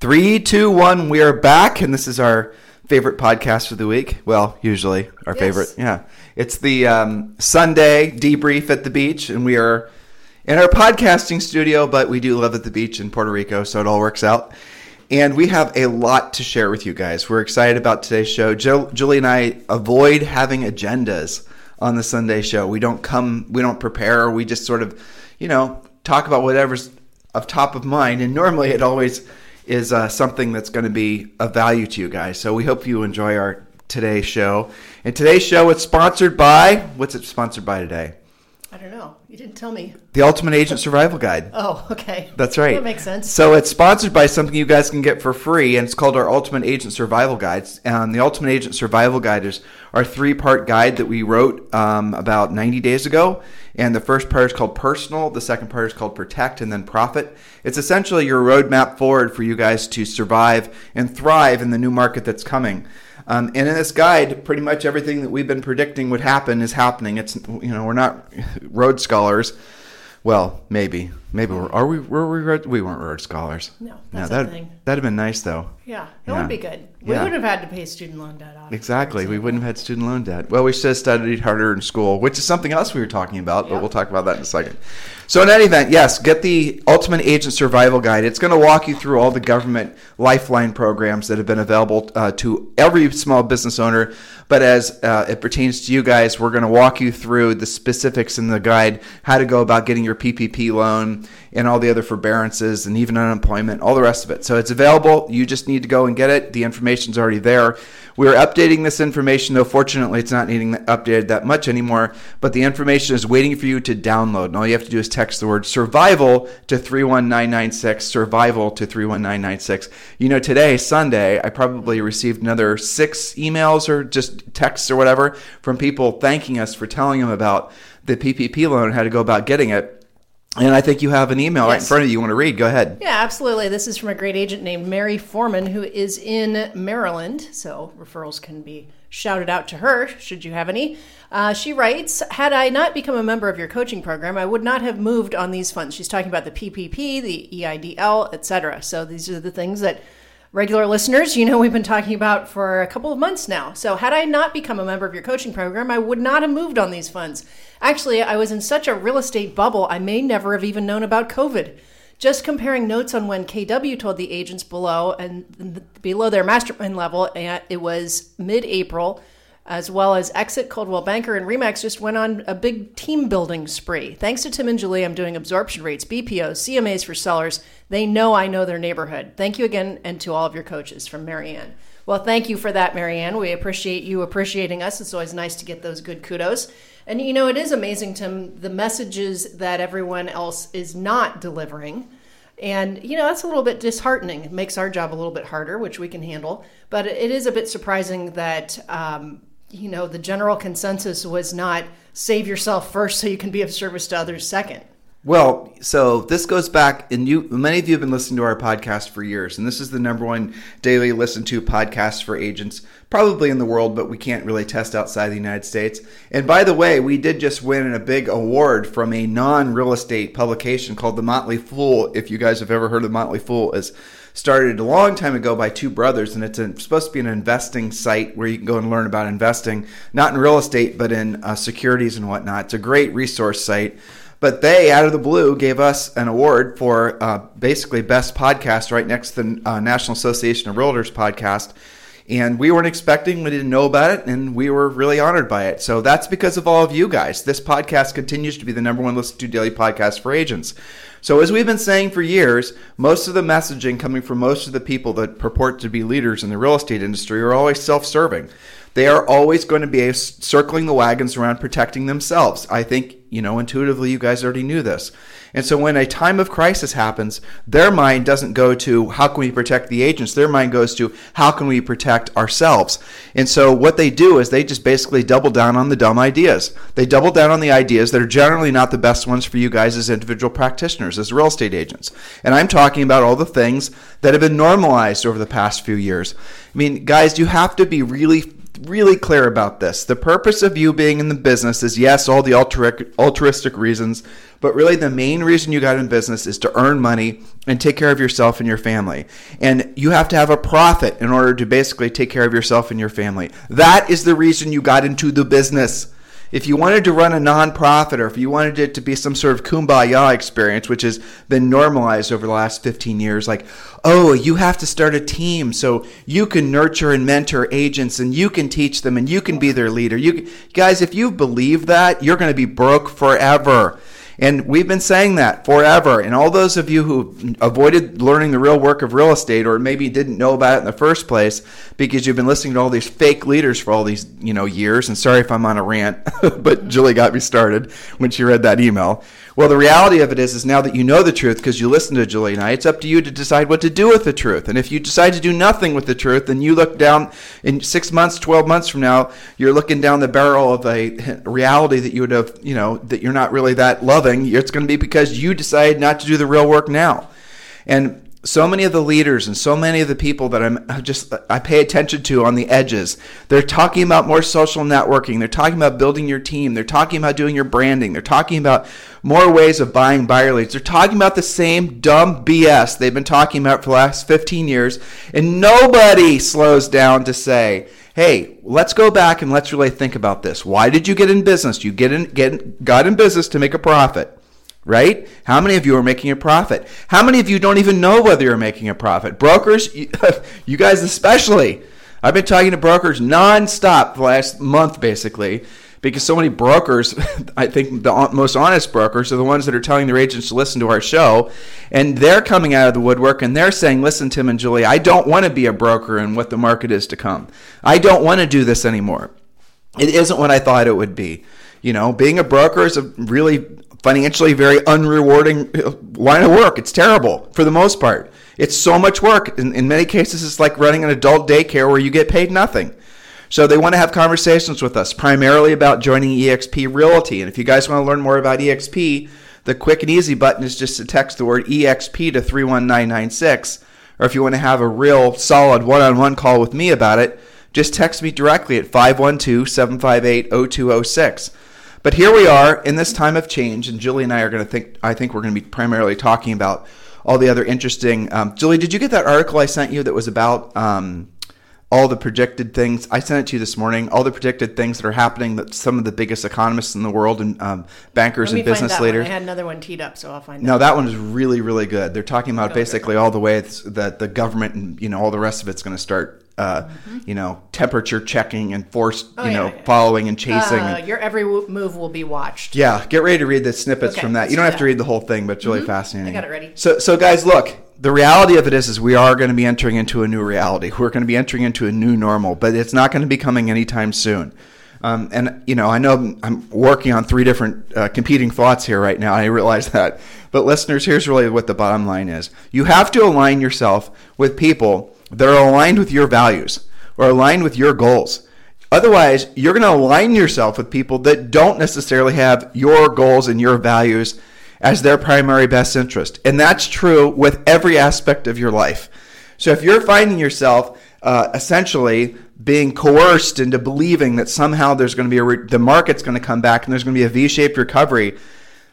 Three, two, one. We are back, and this is our favorite podcast of the week. Well, usually our Yes. favorite. Yeah, it's the um, Sunday debrief at the beach, and we are in our podcasting studio, but we do live at the beach in Puerto Rico, so it all works out. And we have a lot to share with you guys. We're excited about today's show. Jill, Julie and I avoid having agendas on the Sunday show. We don't come, we don't prepare. We just sort of, you know, talk about whatever's of top of mind. And normally it always is uh, something that's going to be of value to you guys. So we hope you enjoy our today's show. And today's show is sponsored by, what's it sponsored by today? I don't know. You didn't tell me. The Ultimate Agent Survival Guide. Oh, okay. That's right. That makes sense. So it's sponsored by something you guys can get for free, and it's called our Ultimate Agent Survival Guides. And the Ultimate Agent Survival Guide is our three-part guide that we wrote um, about 90 days ago. And the first part is called Personal, the second part is called Protect, and then Profit. It's essentially your roadmap forward for you guys to survive and thrive in the new market that's coming. Um, and in this guide, pretty much everything that we've been predicting would happen is happening. It's you know we're not Rhodes scholars. Well, maybe, maybe we're, are we? Were we? Road, we weren't Rhodes scholars. No, that's that a thing. that'd have been nice though. Yeah, that Yeah. would be good. We Yeah. would have had to pay student loan debt off. Exactly. We wouldn't have had student loan debt. Well, we should have studied harder in school, which is something else we were talking about, but we'll talk about that in a second. So, in any event, yes, get the Ultimate Agent Survival Guide. It's going to walk you through all the government lifeline programs that have been available uh, to every small business owner. But as uh, it pertains to you guys, we're going to walk you through the specifics in the guide, how to go about getting your PPP loan and all the other forbearances and even unemployment, all the rest of it. So it's available. You just need to go and get it. The information's already there. We're updating this information, though fortunately it's not needing updated that much anymore. But the information is waiting for you to download. And all you have to do is text the word survival to 31996, survival to 31996. You know, today, Sunday, I probably received another six emails or just texts or whatever from people thanking us for telling them about the PPP loan and how to go about getting it. And I think you have an email right in front of you you want to read. Go ahead. Yeah, absolutely. This is from a great agent named Mary Foreman, who is in Maryland. So referrals can be shouted out to her, should you have any. Uh, she writes Had I not become a member of your coaching program, I would not have moved on these funds. She's talking about the PPP, the EIDL, etc. So these are the things that regular listeners, you know, we've been talking about for a couple of months now. So, had I not become a member of your coaching program, I would not have moved on these funds. Actually, I was in such a real estate bubble, I may never have even known about COVID. Just comparing notes on when KW told the agents below and below their mastermind level, it was mid April, as well as Exit, Coldwell Banker, and Remax just went on a big team building spree. Thanks to Tim and Julie, I'm doing absorption rates, BPOs, CMAs for sellers. They know I know their neighborhood. Thank you again, and to all of your coaches from Marianne. Well, thank you for that, Marianne. We appreciate you appreciating us. It's always nice to get those good kudos. And you know, it is amazing, Tim, the messages that everyone else is not delivering. And, you know, that's a little bit disheartening. It makes our job a little bit harder, which we can handle. But it is a bit surprising that, um, you know, the general consensus was not save yourself first so you can be of service to others second. Well, so this goes back, and you many of you have been listening to our podcast for years, and this is the number one daily listened to podcast for agents, probably in the world, but we can't really test outside the United States. And by the way, we did just win a big award from a non-real estate publication called The Motley Fool. If you guys have ever heard of The Motley Fool, is started a long time ago by two brothers, and it's a, supposed to be an investing site where you can go and learn about investing, not in real estate, but in uh, securities and whatnot. It's a great resource site. But they, out of the blue, gave us an award for uh, basically best podcast right next to the uh, National Association of Realtors podcast. And we weren't expecting, we didn't know about it, and we were really honored by it. So that's because of all of you guys. This podcast continues to be the number one listened to daily podcast for agents. So, as we've been saying for years, most of the messaging coming from most of the people that purport to be leaders in the real estate industry are always self serving. They are always going to be circling the wagons around protecting themselves. I think, you know, intuitively you guys already knew this. And so when a time of crisis happens, their mind doesn't go to how can we protect the agents? Their mind goes to how can we protect ourselves? And so what they do is they just basically double down on the dumb ideas. They double down on the ideas that are generally not the best ones for you guys as individual practitioners, as real estate agents. And I'm talking about all the things that have been normalized over the past few years. I mean, guys, you have to be really really clear about this. The purpose of you being in the business is yes, all the altruistic reasons, but really the main reason you got in business is to earn money and take care of yourself and your family. And you have to have a profit in order to basically take care of yourself and your family. That is the reason you got into the business if you wanted to run a nonprofit or if you wanted it to be some sort of kumbaya experience, which has been normalized over the last 15 years, like, oh, you have to start a team so you can nurture and mentor agents and you can teach them and you can be their leader. You guys, if you believe that, you're going to be broke forever. And we've been saying that forever. And all those of you who avoided learning the real work of real estate or maybe didn't know about it in the first place because you've been listening to all these fake leaders for all these, you know, years. And sorry if I'm on a rant, but Julie got me started when she read that email. Well, the reality of it is, is now that you know the truth because you listened to Julie and I, it's up to you to decide what to do with the truth. And if you decide to do nothing with the truth, then you look down in six months, 12 months from now, you're looking down the barrel of a reality that you would have, you know, that you're not really that loving. It's going to be because you decided not to do the real work now. And so many of the leaders and so many of the people that I'm just I pay attention to on the edges. They're talking about more social networking. They're talking about building your team. They're talking about doing your branding. They're talking about more ways of buying buyer leads. They're talking about the same dumb BS they've been talking about for the last 15 years, and nobody slows down to say, "Hey, let's go back and let's really think about this. Why did you get in business? You get in get got in business to make a profit." Right? How many of you are making a profit? How many of you don't even know whether you're making a profit? Brokers, you guys especially. I've been talking to brokers nonstop the last month, basically, because so many brokers, I think the most honest brokers are the ones that are telling their agents to listen to our show, and they're coming out of the woodwork and they're saying, "Listen, Tim and Julie, I don't want to be a broker in what the market is to come. I don't want to do this anymore. It isn't what I thought it would be." You know, being a broker is a really financially very unrewarding uh, line of work. It's terrible for the most part. It's so much work. In, in many cases, it's like running an adult daycare where you get paid nothing. So they want to have conversations with us, primarily about joining EXP Realty. And if you guys want to learn more about EXP, the quick and easy button is just to text the word EXP to 31996. Or if you want to have a real solid one on one call with me about it, just text me directly at 512 758 0206. But here we are in this time of change, and Julie and I are going to think. I think we're going to be primarily talking about all the other interesting. Um, Julie, did you get that article I sent you that was about um, all the predicted things? I sent it to you this morning. All the predicted things that are happening that some of the biggest economists in the world and um, bankers and business leaders. One. I had another one teed up, so I'll find. No, that one is really, really good. They're talking about basically all the ways that the government and you know all the rest of it's going to start uh, mm-hmm. you know, temperature checking and forced, oh, you know, yeah. following and chasing. Uh, your every move will be watched. Yeah, get ready to read the snippets okay, from that. You don't have that. to read the whole thing, but it's really mm-hmm. fascinating. I got it ready. So, so guys, look. The reality of it is, is we are going to be entering into a new reality. We're going to be entering into a new normal, but it's not going to be coming anytime soon. Um, and you know, I know I'm working on three different uh, competing thoughts here right now. I realize that, but listeners, here's really what the bottom line is: you have to align yourself with people that are aligned with your values or aligned with your goals. Otherwise, you're going to align yourself with people that don't necessarily have your goals and your values as their primary best interest. And that's true with every aspect of your life. So if you're finding yourself uh, essentially being coerced into believing that somehow there's going to be a re- the market's going to come back and there's going to be a V-shaped recovery,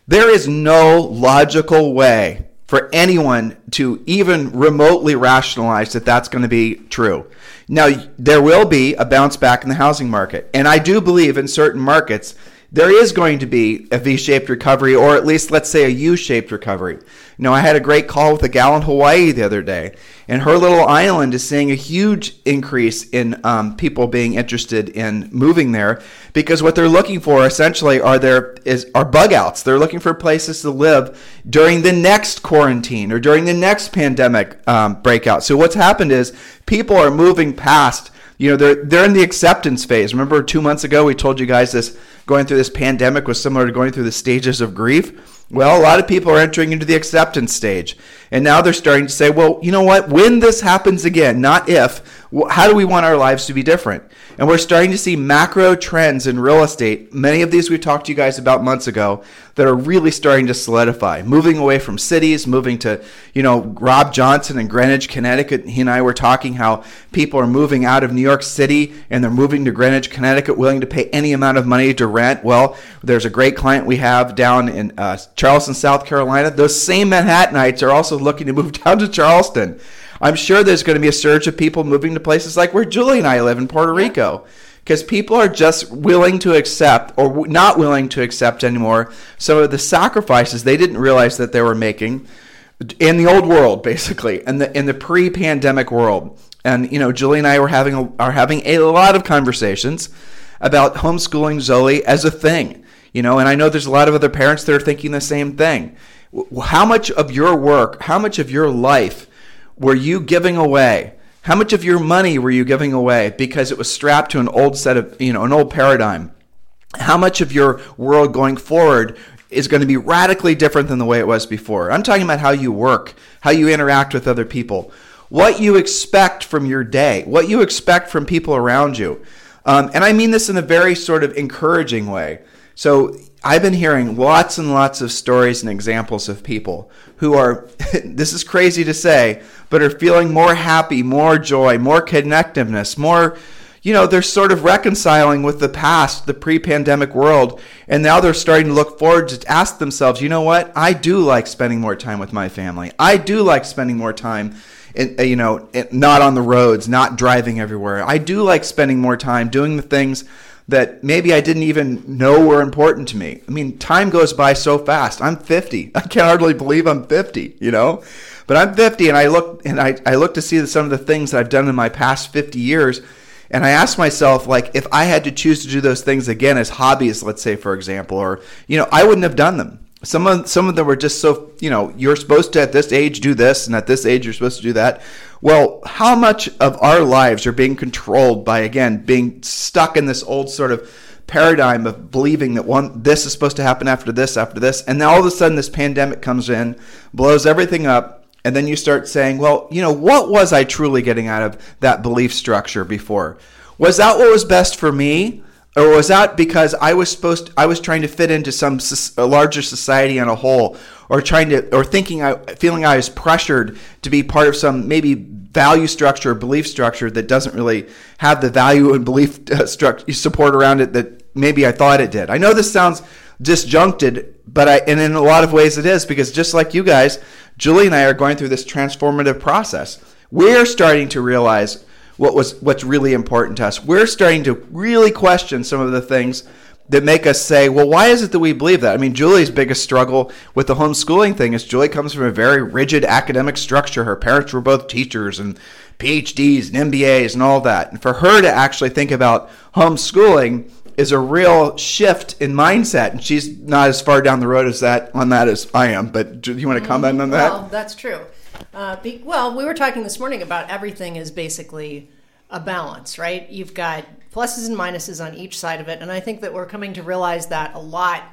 there is no logical way for anyone to even remotely rationalize that that's going to be true. Now, there will be a bounce back in the housing market. And I do believe in certain markets there is going to be a V shaped recovery, or at least let's say a U shaped recovery. You know, I had a great call with a gal in Hawaii the other day, and her little island is seeing a huge increase in um, people being interested in moving there because what they're looking for essentially are there is are bug outs. They're looking for places to live during the next quarantine or during the next pandemic um, breakout. So what's happened is people are moving past you know they're they're in the acceptance phase. Remember two months ago we told you guys this going through this pandemic was similar to going through the stages of grief. Well, a lot of people are entering into the acceptance stage. And now they're starting to say, well, you know what? When this happens again, not if, how do we want our lives to be different? And we're starting to see macro trends in real estate. Many of these we talked to you guys about months ago that are really starting to solidify. Moving away from cities, moving to, you know, Rob Johnson in Greenwich, Connecticut. He and I were talking how people are moving out of New York City and they're moving to Greenwich, Connecticut, willing to pay any amount of money to rent. Well, there's a great client we have down in uh, Charleston, South Carolina. Those same Manhattanites are also looking to move down to Charleston. I'm sure there's going to be a surge of people moving to places like where Julie and I live in Puerto Rico because people are just willing to accept or not willing to accept anymore some of the sacrifices they didn't realize that they were making in the old world basically in the in the pre-pandemic world and you know Julie and I were having a, are having a lot of conversations about homeschooling Zoe as a thing you know and I know there's a lot of other parents that are thinking the same thing how much of your work how much of your life were you giving away? How much of your money were you giving away because it was strapped to an old set of, you know, an old paradigm? How much of your world going forward is going to be radically different than the way it was before? I'm talking about how you work, how you interact with other people, what you expect from your day, what you expect from people around you. Um, and I mean this in a very sort of encouraging way. So I've been hearing lots and lots of stories and examples of people who are, this is crazy to say, but are feeling more happy, more joy, more connectiveness, more, you know, they're sort of reconciling with the past, the pre pandemic world. And now they're starting to look forward to ask themselves, you know what? I do like spending more time with my family. I do like spending more time. In, uh, you know, not on the roads, not driving everywhere. I do like spending more time doing the things that maybe I didn't even know were important to me. I mean, time goes by so fast. I'm 50. I can't hardly believe I'm 50, you know? But I'm 50 and I look and I, I look to see some of the things that I've done in my past 50 years and I ask myself like if I had to choose to do those things again as hobbies, let's say for example, or you know, I wouldn't have done them. Some of some of them were just so you know you're supposed to at this age do this and at this age you're supposed to do that. Well, how much of our lives are being controlled by again being stuck in this old sort of paradigm of believing that one this is supposed to happen after this after this and then all of a sudden this pandemic comes in blows everything up and then you start saying well you know what was i truly getting out of that belief structure before was that what was best for me or was that because I was supposed to, I was trying to fit into some a larger society on a whole or trying to or thinking I feeling I was pressured to be part of some maybe value structure or belief structure that doesn't really have the value and belief uh, structure support around it that maybe I thought it did. I know this sounds disjuncted, but I and in a lot of ways it is because just like you guys, Julie and I are going through this transformative process. We're starting to realize what was what's really important to us. We're starting to really question some of the things that make us say, well, why is it that we believe that? I mean, Julie's biggest struggle with the homeschooling thing is Julie comes from a very rigid academic structure. Her parents were both teachers and PhDs and MBAs and all that. And for her to actually think about homeschooling is a real shift in mindset. And she's not as far down the road as that on that as I am. But do you want to comment on that? Well, that's true. Uh, be, well, we were talking this morning about everything is basically a balance, right? You've got pluses and minuses on each side of it, and I think that we're coming to realize that a lot,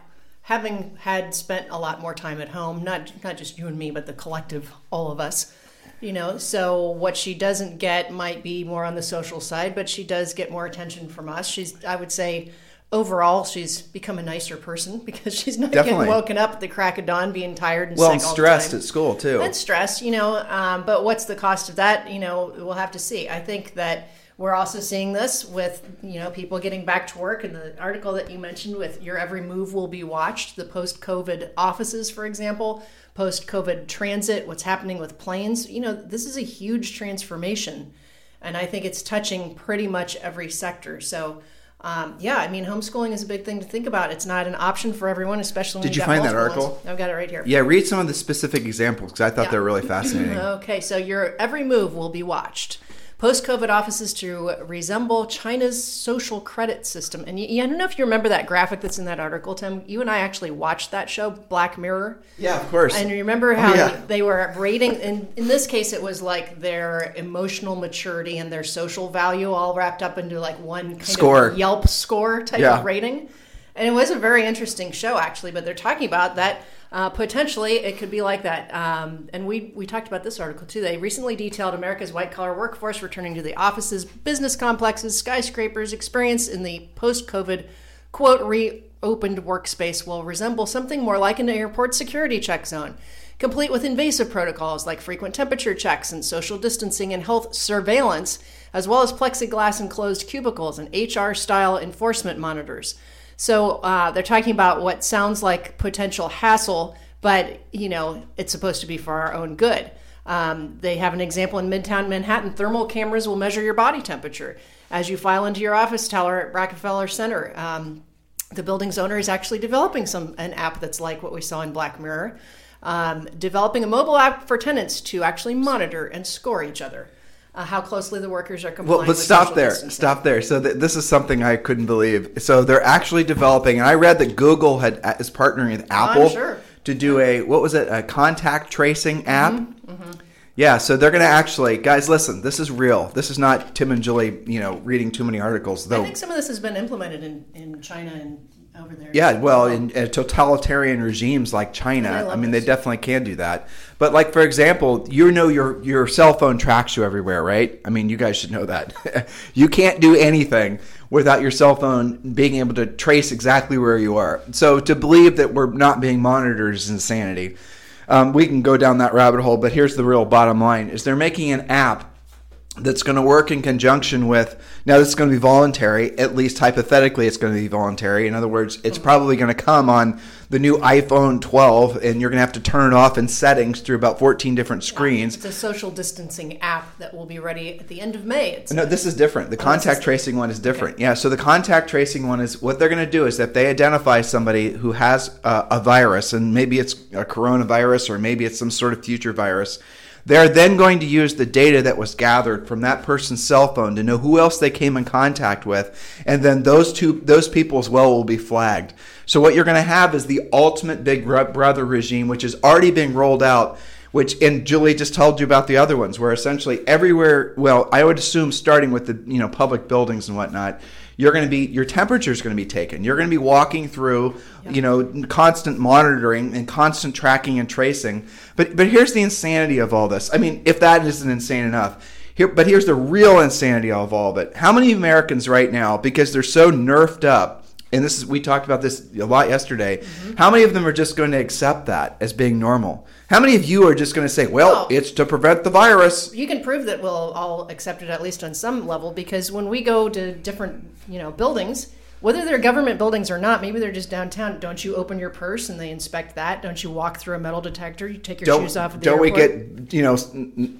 having had spent a lot more time at home, not not just you and me, but the collective, all of us. You know, so what she doesn't get might be more on the social side, but she does get more attention from us. She's, I would say, overall she's become a nicer person because she's not Definitely. getting woken up at the crack of dawn being tired and well, stressed at school too. And stressed, you know. Um, but what's the cost of that? You know, we'll have to see. I think that we're also seeing this with you know people getting back to work. And the article that you mentioned with your every move will be watched. The post-COVID offices, for example, post-COVID transit, what's happening with planes. You know, this is a huge transformation, and I think it's touching pretty much every sector. So um, yeah, I mean, homeschooling is a big thing to think about. It's not an option for everyone, especially Did you, find that article? Ones. I've got it right here. Yeah, read some of the specific examples because I thought yeah. they were really fascinating. okay, so your every move will be watched post COVID offices to resemble China's social credit system. And you, I don't know if you remember that graphic that's in that article, Tim. You and I actually watched that show, Black Mirror. Yeah, of course. And you remember oh, how oh, yeah. they were rating, and in this case, it was like their emotional maturity and their social value all wrapped up into like one kind score. of Yelp score type yeah. of rating. And it was a very interesting show, actually. But they're talking about that uh, potentially it could be like that. Um, and we we talked about this article too. They recently detailed America's white collar workforce returning to the offices, business complexes, skyscrapers. Experience in the post COVID quote reopened workspace will resemble something more like an airport security check zone complete with invasive protocols like frequent temperature checks and social distancing and health surveillance, as well as plexiglass enclosed cubicles and HR style enforcement monitors. So uh, they're talking about what sounds like potential hassle, but you know it's supposed to be for our own good. Um, they have an example in Midtown Manhattan. Thermal cameras will measure your body temperature as you file into your office tower at Rockefeller Center. Um, the building's owner is actually developing some an app that's like what we saw in Black Mirror, um, developing a mobile app for tenants to actually monitor and score each other. Uh, how closely the workers are complying. Well, but stop there. Distancing. Stop there. So th- this is something I couldn't believe. So they're actually developing, and I read that Google had uh, is partnering with Apple sure. to do a what was it a contact tracing app. Mm-hmm, mm-hmm. Yeah, so they're going to actually, guys, listen. This is real. This is not Tim and Julie, you know, reading too many articles. Though I think some of this has been implemented in, in China and over there. Yeah, well, in, in totalitarian regimes like China, I, mean, they definitely can do that. But like, for example, you know your your cell phone tracks you everywhere, right? I mean, you guys should know that. you can't do anything without your cell phone being able to trace exactly where you are. So to believe that we're not being monitored is insanity. Um, we can go down that rabbit hole, but here's the real bottom line: is they're making an app that's going to work in conjunction with now this is going to be voluntary at least hypothetically it's going to be voluntary. In other words it's probably going to come on the new iphone 12 and you're going to have to turn it off in settings through about 14 different screens. it's a social distancing app that will be ready at the end of may it's no this is different. The oh, contact tracing one is different. Okay. yeah so the contact tracing one is what they're going to do is if they identify somebody who has a, a virus and maybe it's a coronavirus or maybe it's some sort of future virus they're then going to use the data that was gathered from that person's cell phone to know who else they came in contact with, and then those two those people as well will be flagged. So what you're going to have is the ultimate Big Brother regime, which is already being rolled out. Which and Julie just told you about the other ones, where essentially everywhere. Well, I would assume starting with the you know public buildings and whatnot you're going to be your temperature is going to be taken. You're going to be walking through yep. you know constant monitoring and constant tracking and tracing. But but here's the insanity of all this. I mean if that isn't insane enough here but here's the real insanity of all of it. How many americans right now because they're so nerfed up and this is we talked about this a lot yesterday mm-hmm. how many of them are just going to accept that as being normal how many of you are just going to say, well, it's to prevent the virus? You can prove that we'll all accept it at least on some level because when we go to different, you know, buildings, whether they're government buildings or not, maybe they're just downtown. Don't you open your purse and they inspect that? Don't you walk through a metal detector? You take your don't, shoes off. At the don't airport? we get you know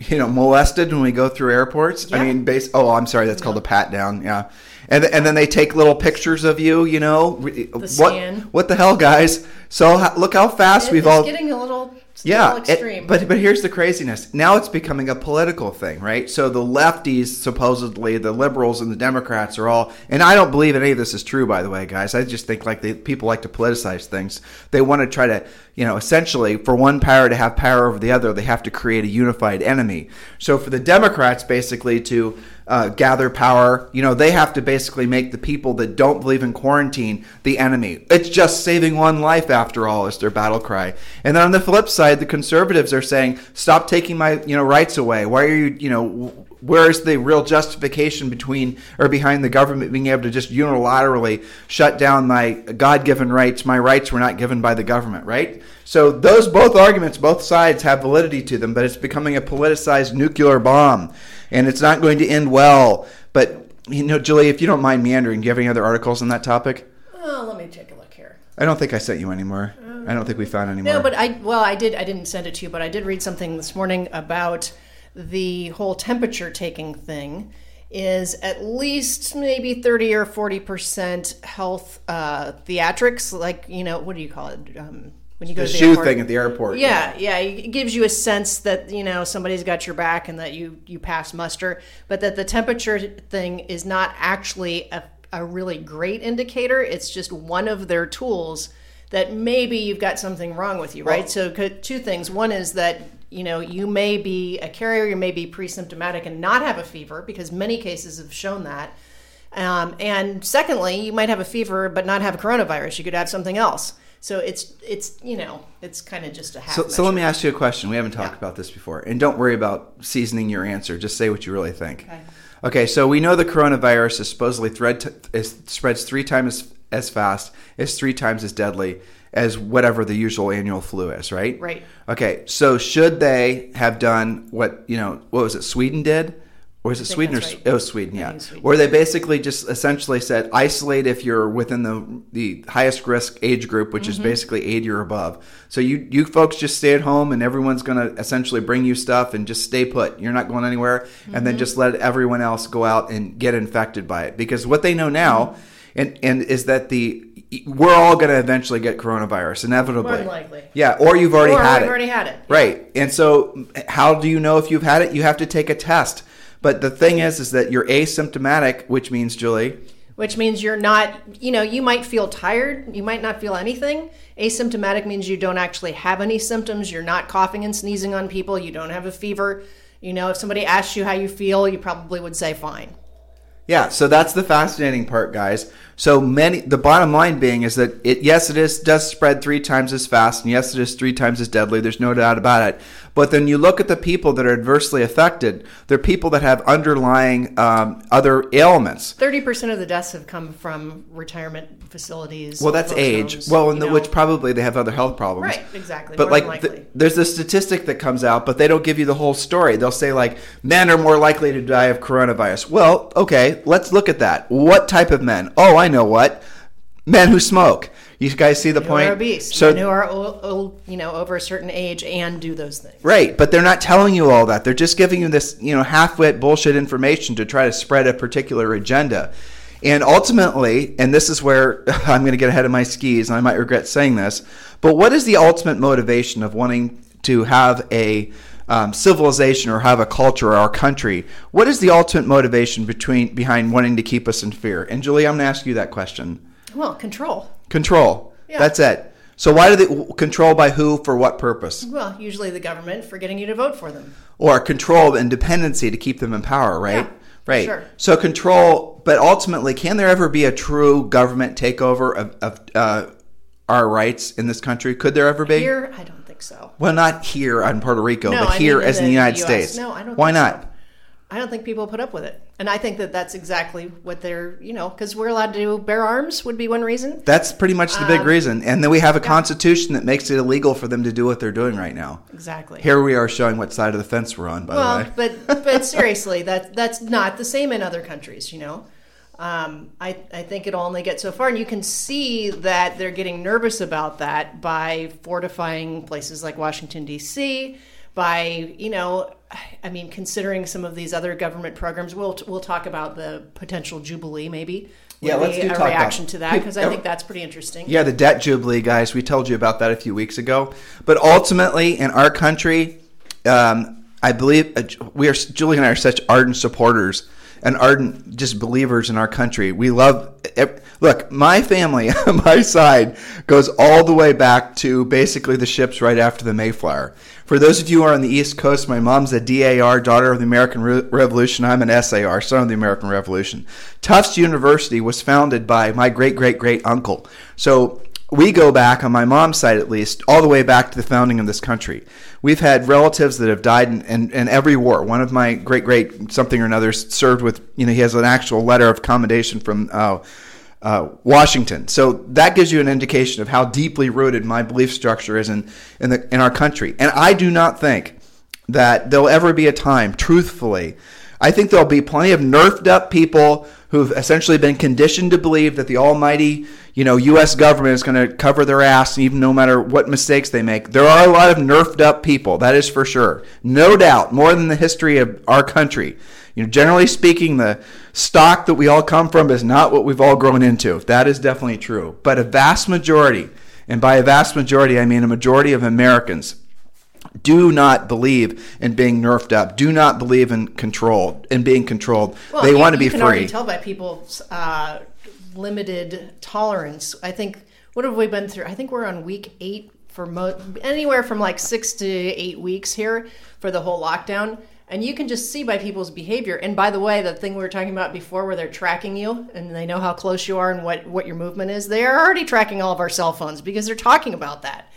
you know molested when we go through airports? Yeah. I mean, base. Oh, I'm sorry, that's called a pat down. Yeah, and and then they take little pictures of you. You know, the what scan. what the hell, guys? So look how fast it, we've all getting a little yeah, it, but but here's the craziness. Now it's becoming a political thing, right? So the lefties, supposedly the liberals and the Democrats, are all. And I don't believe any of this is true, by the way, guys. I just think like they, people like to politicize things. They want to try to, you know, essentially for one power to have power over the other, they have to create a unified enemy. So for the Democrats, basically to uh, gather power. You know, they have to basically make the people that don't believe in quarantine the enemy. It's just saving one life after all is their battle cry. And then on the flip side, the conservatives are saying, "Stop taking my you know rights away. Why are you you know where is the real justification between or behind the government being able to just unilaterally shut down my God-given rights? My rights were not given by the government, right? So those both arguments, both sides have validity to them, but it's becoming a politicized nuclear bomb and it's not going to end well. But you know, Julie, if you don't mind meandering, do you have any other articles on that topic? Oh, let me take a look here. I don't think I sent you anymore. Um, I don't think we found any more. No, but I well, I did. I didn't send it to you, but I did read something this morning about the whole temperature taking thing. Is at least maybe thirty or forty percent health uh, theatrics, like you know, what do you call it? Um, when you go the to the shoe airport. thing at the airport. Yeah, yeah, it gives you a sense that you know somebody's got your back and that you you pass muster, but that the temperature thing is not actually a, a really great indicator. It's just one of their tools that maybe you've got something wrong with you, right? Well, so two things. One is that you know you may be a carrier, you may be pre-symptomatic and not have a fever because many cases have shown that. Um, and secondly, you might have a fever but not have coronavirus. You could have something else. So it's it's you know it's kind of just a half. So, so let me ask you a question. We haven't talked Yeah. about this before, and don't worry about seasoning your answer. Just say what you really think. Okay. Okay, so we know the coronavirus is supposedly thread t- is, spreads three times as, as fast, is three times as deadly as whatever the usual annual flu is, right? Right. Okay, so should they have done what you know? What was it? Sweden did, or was it Sweden or right. it was Sweden? Yeah, Sweden. where they basically just essentially said isolate if you're within the the highest risk age group, which Mm-hmm. is basically 80 or above. So you you folks just stay at home, and everyone's going to essentially bring you stuff and just stay put. You're not going anywhere, and Mm-hmm. then just let everyone else go out and get infected by it. Because what they know now, Mm-hmm. and and is that the we're all going to eventually get coronavirus inevitably. More than likely. Yeah, or you've already Or had it. already had it. Right. And so how do you know if you've had it? You have to take a test. But the thing is is that you're asymptomatic, which means Julie, which means you're not, you know, you might feel tired, you might not feel anything. Asymptomatic means you don't actually have any symptoms, you're not coughing and sneezing on people, you don't have a fever. You know, if somebody asks you how you feel, you probably would say fine. Yeah, so that's the fascinating part, guys. So many the bottom line being is that it yes it is does spread three times as fast and yes it is three times as deadly. There's no doubt about it. But then you look at the people that are adversely affected. They're people that have underlying um, other ailments. 30% of the deaths have come from retirement facilities. Well, that's age. homes, well, in the, which probably they have other health problems. Right, exactly. But more like, there's a statistic that comes out, but they don't give you the whole story. They'll say like, men are more likely to die of coronavirus. Well, okay, let's look at that. What type of men? Oh, I know what. Men who smoke. You guys see the who point? are obese, So who are old, old, you know, over a certain age and do those things. Right, but they're not telling you all that. They're just giving you this, you know, half-wit bullshit information to try to spread a particular agenda. And ultimately, and this is where I'm going to get ahead of my skis, and I might regret saying this, but what is the ultimate motivation of wanting to have a um, civilization or have a culture or our country? What is the ultimate motivation between behind wanting to keep us in fear? And Julie, I'm going to ask you that question. Well, control. Control. Yeah. That's it. So why do they control by who for what purpose? Well, usually the government for getting you to vote for them. or control and dependency to keep them in power, right? Yeah, right. sure. So control, but ultimately, can there ever be a true government takeover of, of uh, our rights in this country? Could there ever be? Here, I don't think so. Well, not here on Puerto Rico, No, but I here mean as in the the United US. States. No, I don't Why not? so. I don't think people put up with it. And I think that that's exactly what they're, you know, because we're allowed to bear arms would be one reason. That's pretty much the Um, big reason. And then we have a constitution that makes it illegal for them to do what they're doing right now. Exactly. Here we are showing what side of the fence we're on, by well, the way. but but seriously, that that's not the same in other countries. You know, um, I I think it'll only get so far, and you can see that they're getting nervous about that by fortifying places like Washington D.C. By you know, I mean, considering some of these other government programs, we'll we'll talk about the potential jubilee maybe. Yeah, let's do a talk about- reaction to that because I think that's pretty interesting. Yeah, the debt jubilee, guys. We told you about that a few weeks ago. But ultimately, in our country, um, I believe uh, we are. Julie and I are such ardent supporters and ardent just believers in our country. We love. Look, my family my side goes all the way back to basically the ships right after the Mayflower. For those of you who are on the East Coast, my mom's a DAR, daughter of the American Re- Revolution. I'm an SAR, son of the American Revolution. Tufts University was founded by my great great great uncle. So we go back, on my mom's side at least, all the way back to the founding of this country. We've had relatives that have died in, in, in every war. One of my great great something or another served with, you know, he has an actual letter of commendation from. Uh, uh, Washington. So that gives you an indication of how deeply rooted my belief structure is in in, the, in our country. And I do not think that there'll ever be a time, truthfully, I think there'll be plenty of nerfed up people who've essentially been conditioned to believe that the almighty, you know, U.S. government is going to cover their ass, even no matter what mistakes they make. There are a lot of nerfed up people, that is for sure, no doubt, more than the history of our country. You know, generally speaking, the stock that we all come from is not what we've all grown into. That is definitely true. But a vast majority, and by a vast majority, I mean a majority of Americans, do not believe in being nerfed up. Do not believe in control in being controlled. Well, they you- want to be free. you can already tell by people's uh, limited tolerance. I think what have we been through? I think we're on week eight for mo- anywhere from like six to eight weeks here for the whole lockdown. And you can just see by people's behavior. And by the way, the thing we were talking about before where they're tracking you and they know how close you are and what, what your movement is, they are already tracking all of our cell phones because they're talking about that.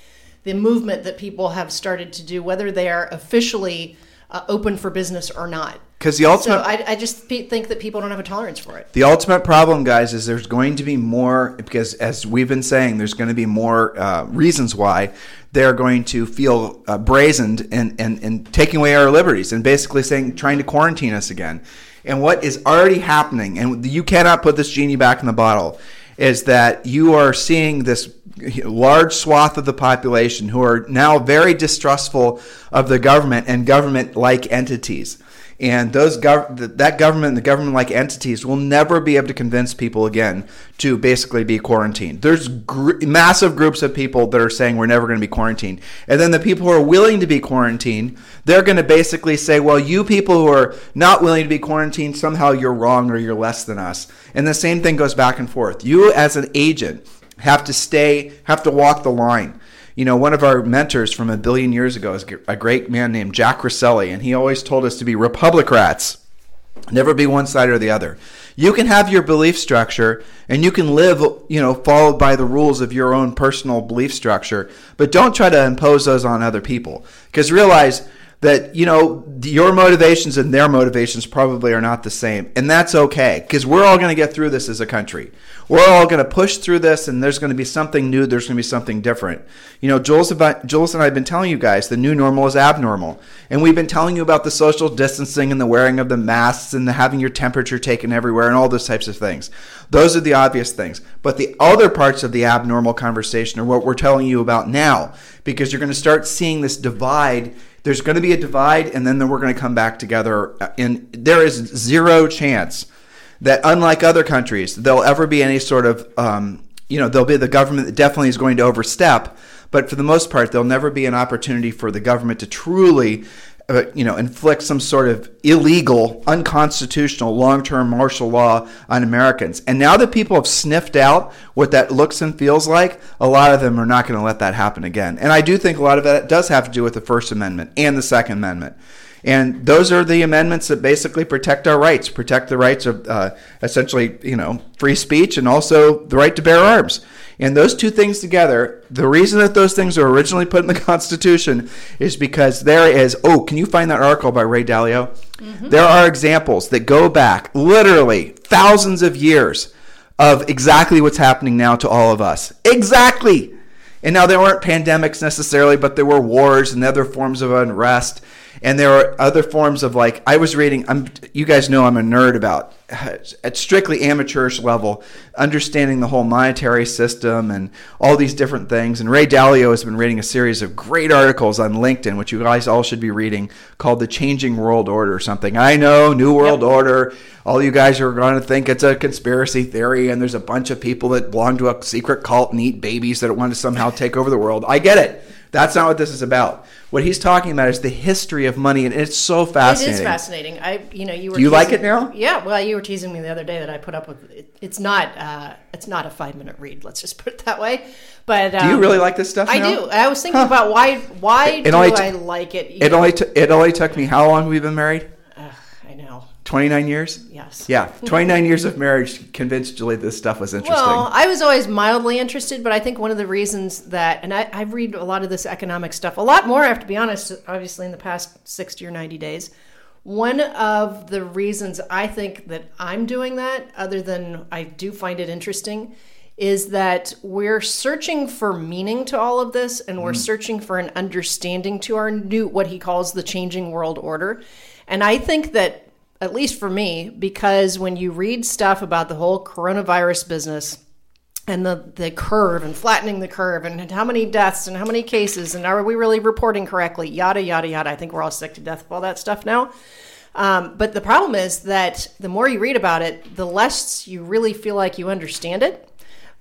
The movement that people have started to do, whether they are officially uh, open for business or not. Because the ultimate, So I, I just pe- think that people don't have a tolerance for it. the ultimate problem, guys, is there's going to be more because, as we've been saying, there's going to be more uh, reasons why they're going to feel uh, brazened and, and and taking away our liberties and basically saying trying to quarantine us again. And what is already happening, and you cannot put this genie back in the bottle, is that you are seeing this large swath of the population who are now very distrustful of the government and government-like entities. And those gov- that government the government like entities will never be able to convince people again to basically be quarantined. There's gr- massive groups of people that are saying we're never going to be quarantined. And then the people who are willing to be quarantined, they're going to basically say, well, you people who are not willing to be quarantined, somehow you're wrong or you're less than us. And the same thing goes back and forth. You, as an agent, have to stay, have to walk the line. You know, one of our mentors from a billion years ago is a great man named Jack Rosselli, and he always told us to be Republicrats, never be one side or the other. You can have your belief structure and you can live, you know, followed by the rules of your own personal belief structure, but don't try to impose those on other people. Because realize that, you know, your motivations and their motivations probably are not the same. And that's okay, because we're all going to get through this as a country. We're all going to push through this, and there's going to be something new. There's going to be something different. You know, Jules, about, Jules and I have been telling you guys the new normal is abnormal. And we've been telling you about the social distancing and the wearing of the masks and the having your temperature taken everywhere and all those types of things. Those are the obvious things. But the other parts of the abnormal conversation are what we're telling you about now, because you're going to start seeing this divide there's going to be a divide and then we're going to come back together and there is zero chance that unlike other countries there'll ever be any sort of um, you know there'll be the government that definitely is going to overstep but for the most part there'll never be an opportunity for the government to truly uh, you know, inflict some sort of illegal, unconstitutional, long-term martial law on Americans. And now that people have sniffed out what that looks and feels like, a lot of them are not going to let that happen again. And I do think a lot of that does have to do with the First Amendment and the Second Amendment. And those are the amendments that basically protect our rights, protect the rights of uh, essentially, you know, free speech and also the right to bear arms. And those two things together, the reason that those things were originally put in the Constitution is because there is, oh, can you find that article by Ray Dalio? Mm-hmm. There are examples that go back literally thousands of years of exactly what's happening now to all of us. Exactly. And now there weren't pandemics necessarily, but there were wars and other forms of unrest and there are other forms of like I was reading. I'm you guys know I'm a nerd about at strictly amateurish level, understanding the whole monetary system and all these different things. And Ray Dalio has been reading a series of great articles on LinkedIn, which you guys all should be reading, called "The Changing World Order" or something. I know New World yep. Order. All you guys are going to think it's a conspiracy theory, and there's a bunch of people that belong to a secret cult and eat babies that want to somehow take over the world. I get it. That's not what this is about. What he's talking about is the history of money, and it's so fascinating. It is fascinating. I, you know, you were. Do you teasing, like it now? Yeah. Well, you were teasing me the other day that I put up with. It, it's not. Uh, it's not a five minute read. Let's just put it that way. But um, do you really like this stuff? I now? do. I was thinking huh. about why. Why it, do I like it? it only. T- it only took me how long? We've been married. 29 years? Yes. Yeah. 29 years of marriage convinced Julie this stuff was interesting. Well, I was always mildly interested, but I think one of the reasons that, and I, I read a lot of this economic stuff, a lot more, I have to be honest, obviously in the past 60 or 90 days. One of the reasons I think that I'm doing that, other than I do find it interesting, is that we're searching for meaning to all of this and we're mm. searching for an understanding to our new, what he calls the changing world order. And I think that at least for me, because when you read stuff about the whole coronavirus business and the, the curve and flattening the curve and how many deaths and how many cases and are we really reporting correctly, yada, yada, yada. I think we're all sick to death of all that stuff now. Um, but the problem is that the more you read about it, the less you really feel like you understand it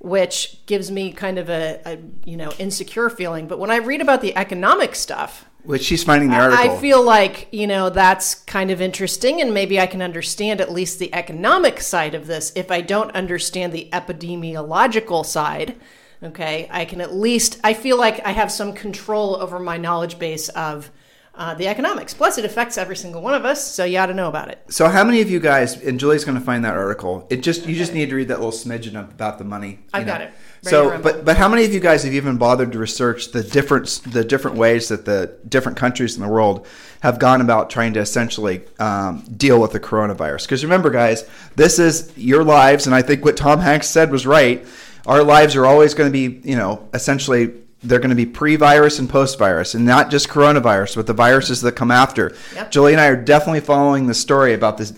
which gives me kind of a, a, you know insecure feeling. But when I read about the economic stuff, which she's finding the article. I feel like, you know, that's kind of interesting and maybe I can understand at least the economic side of this. If I don't understand the epidemiological side, okay, I can at least I feel like I have some control over my knowledge base of uh, the economics. Plus, it affects every single one of us, so you ought to know about it. So, how many of you guys? And Julie's going to find that article. It just you just need to read that little smidgen about the money. I've got it. So, but but how many of you guys have even bothered to research the different the different ways that the different countries in the world have gone about trying to essentially um, deal with the coronavirus? Because remember, guys, this is your lives, and I think what Tom Hanks said was right. Our lives are always going to be, you know, essentially they're going to be pre-virus and post-virus, and not just coronavirus, but the viruses that come after. Yep. Julie and I are definitely following the story about this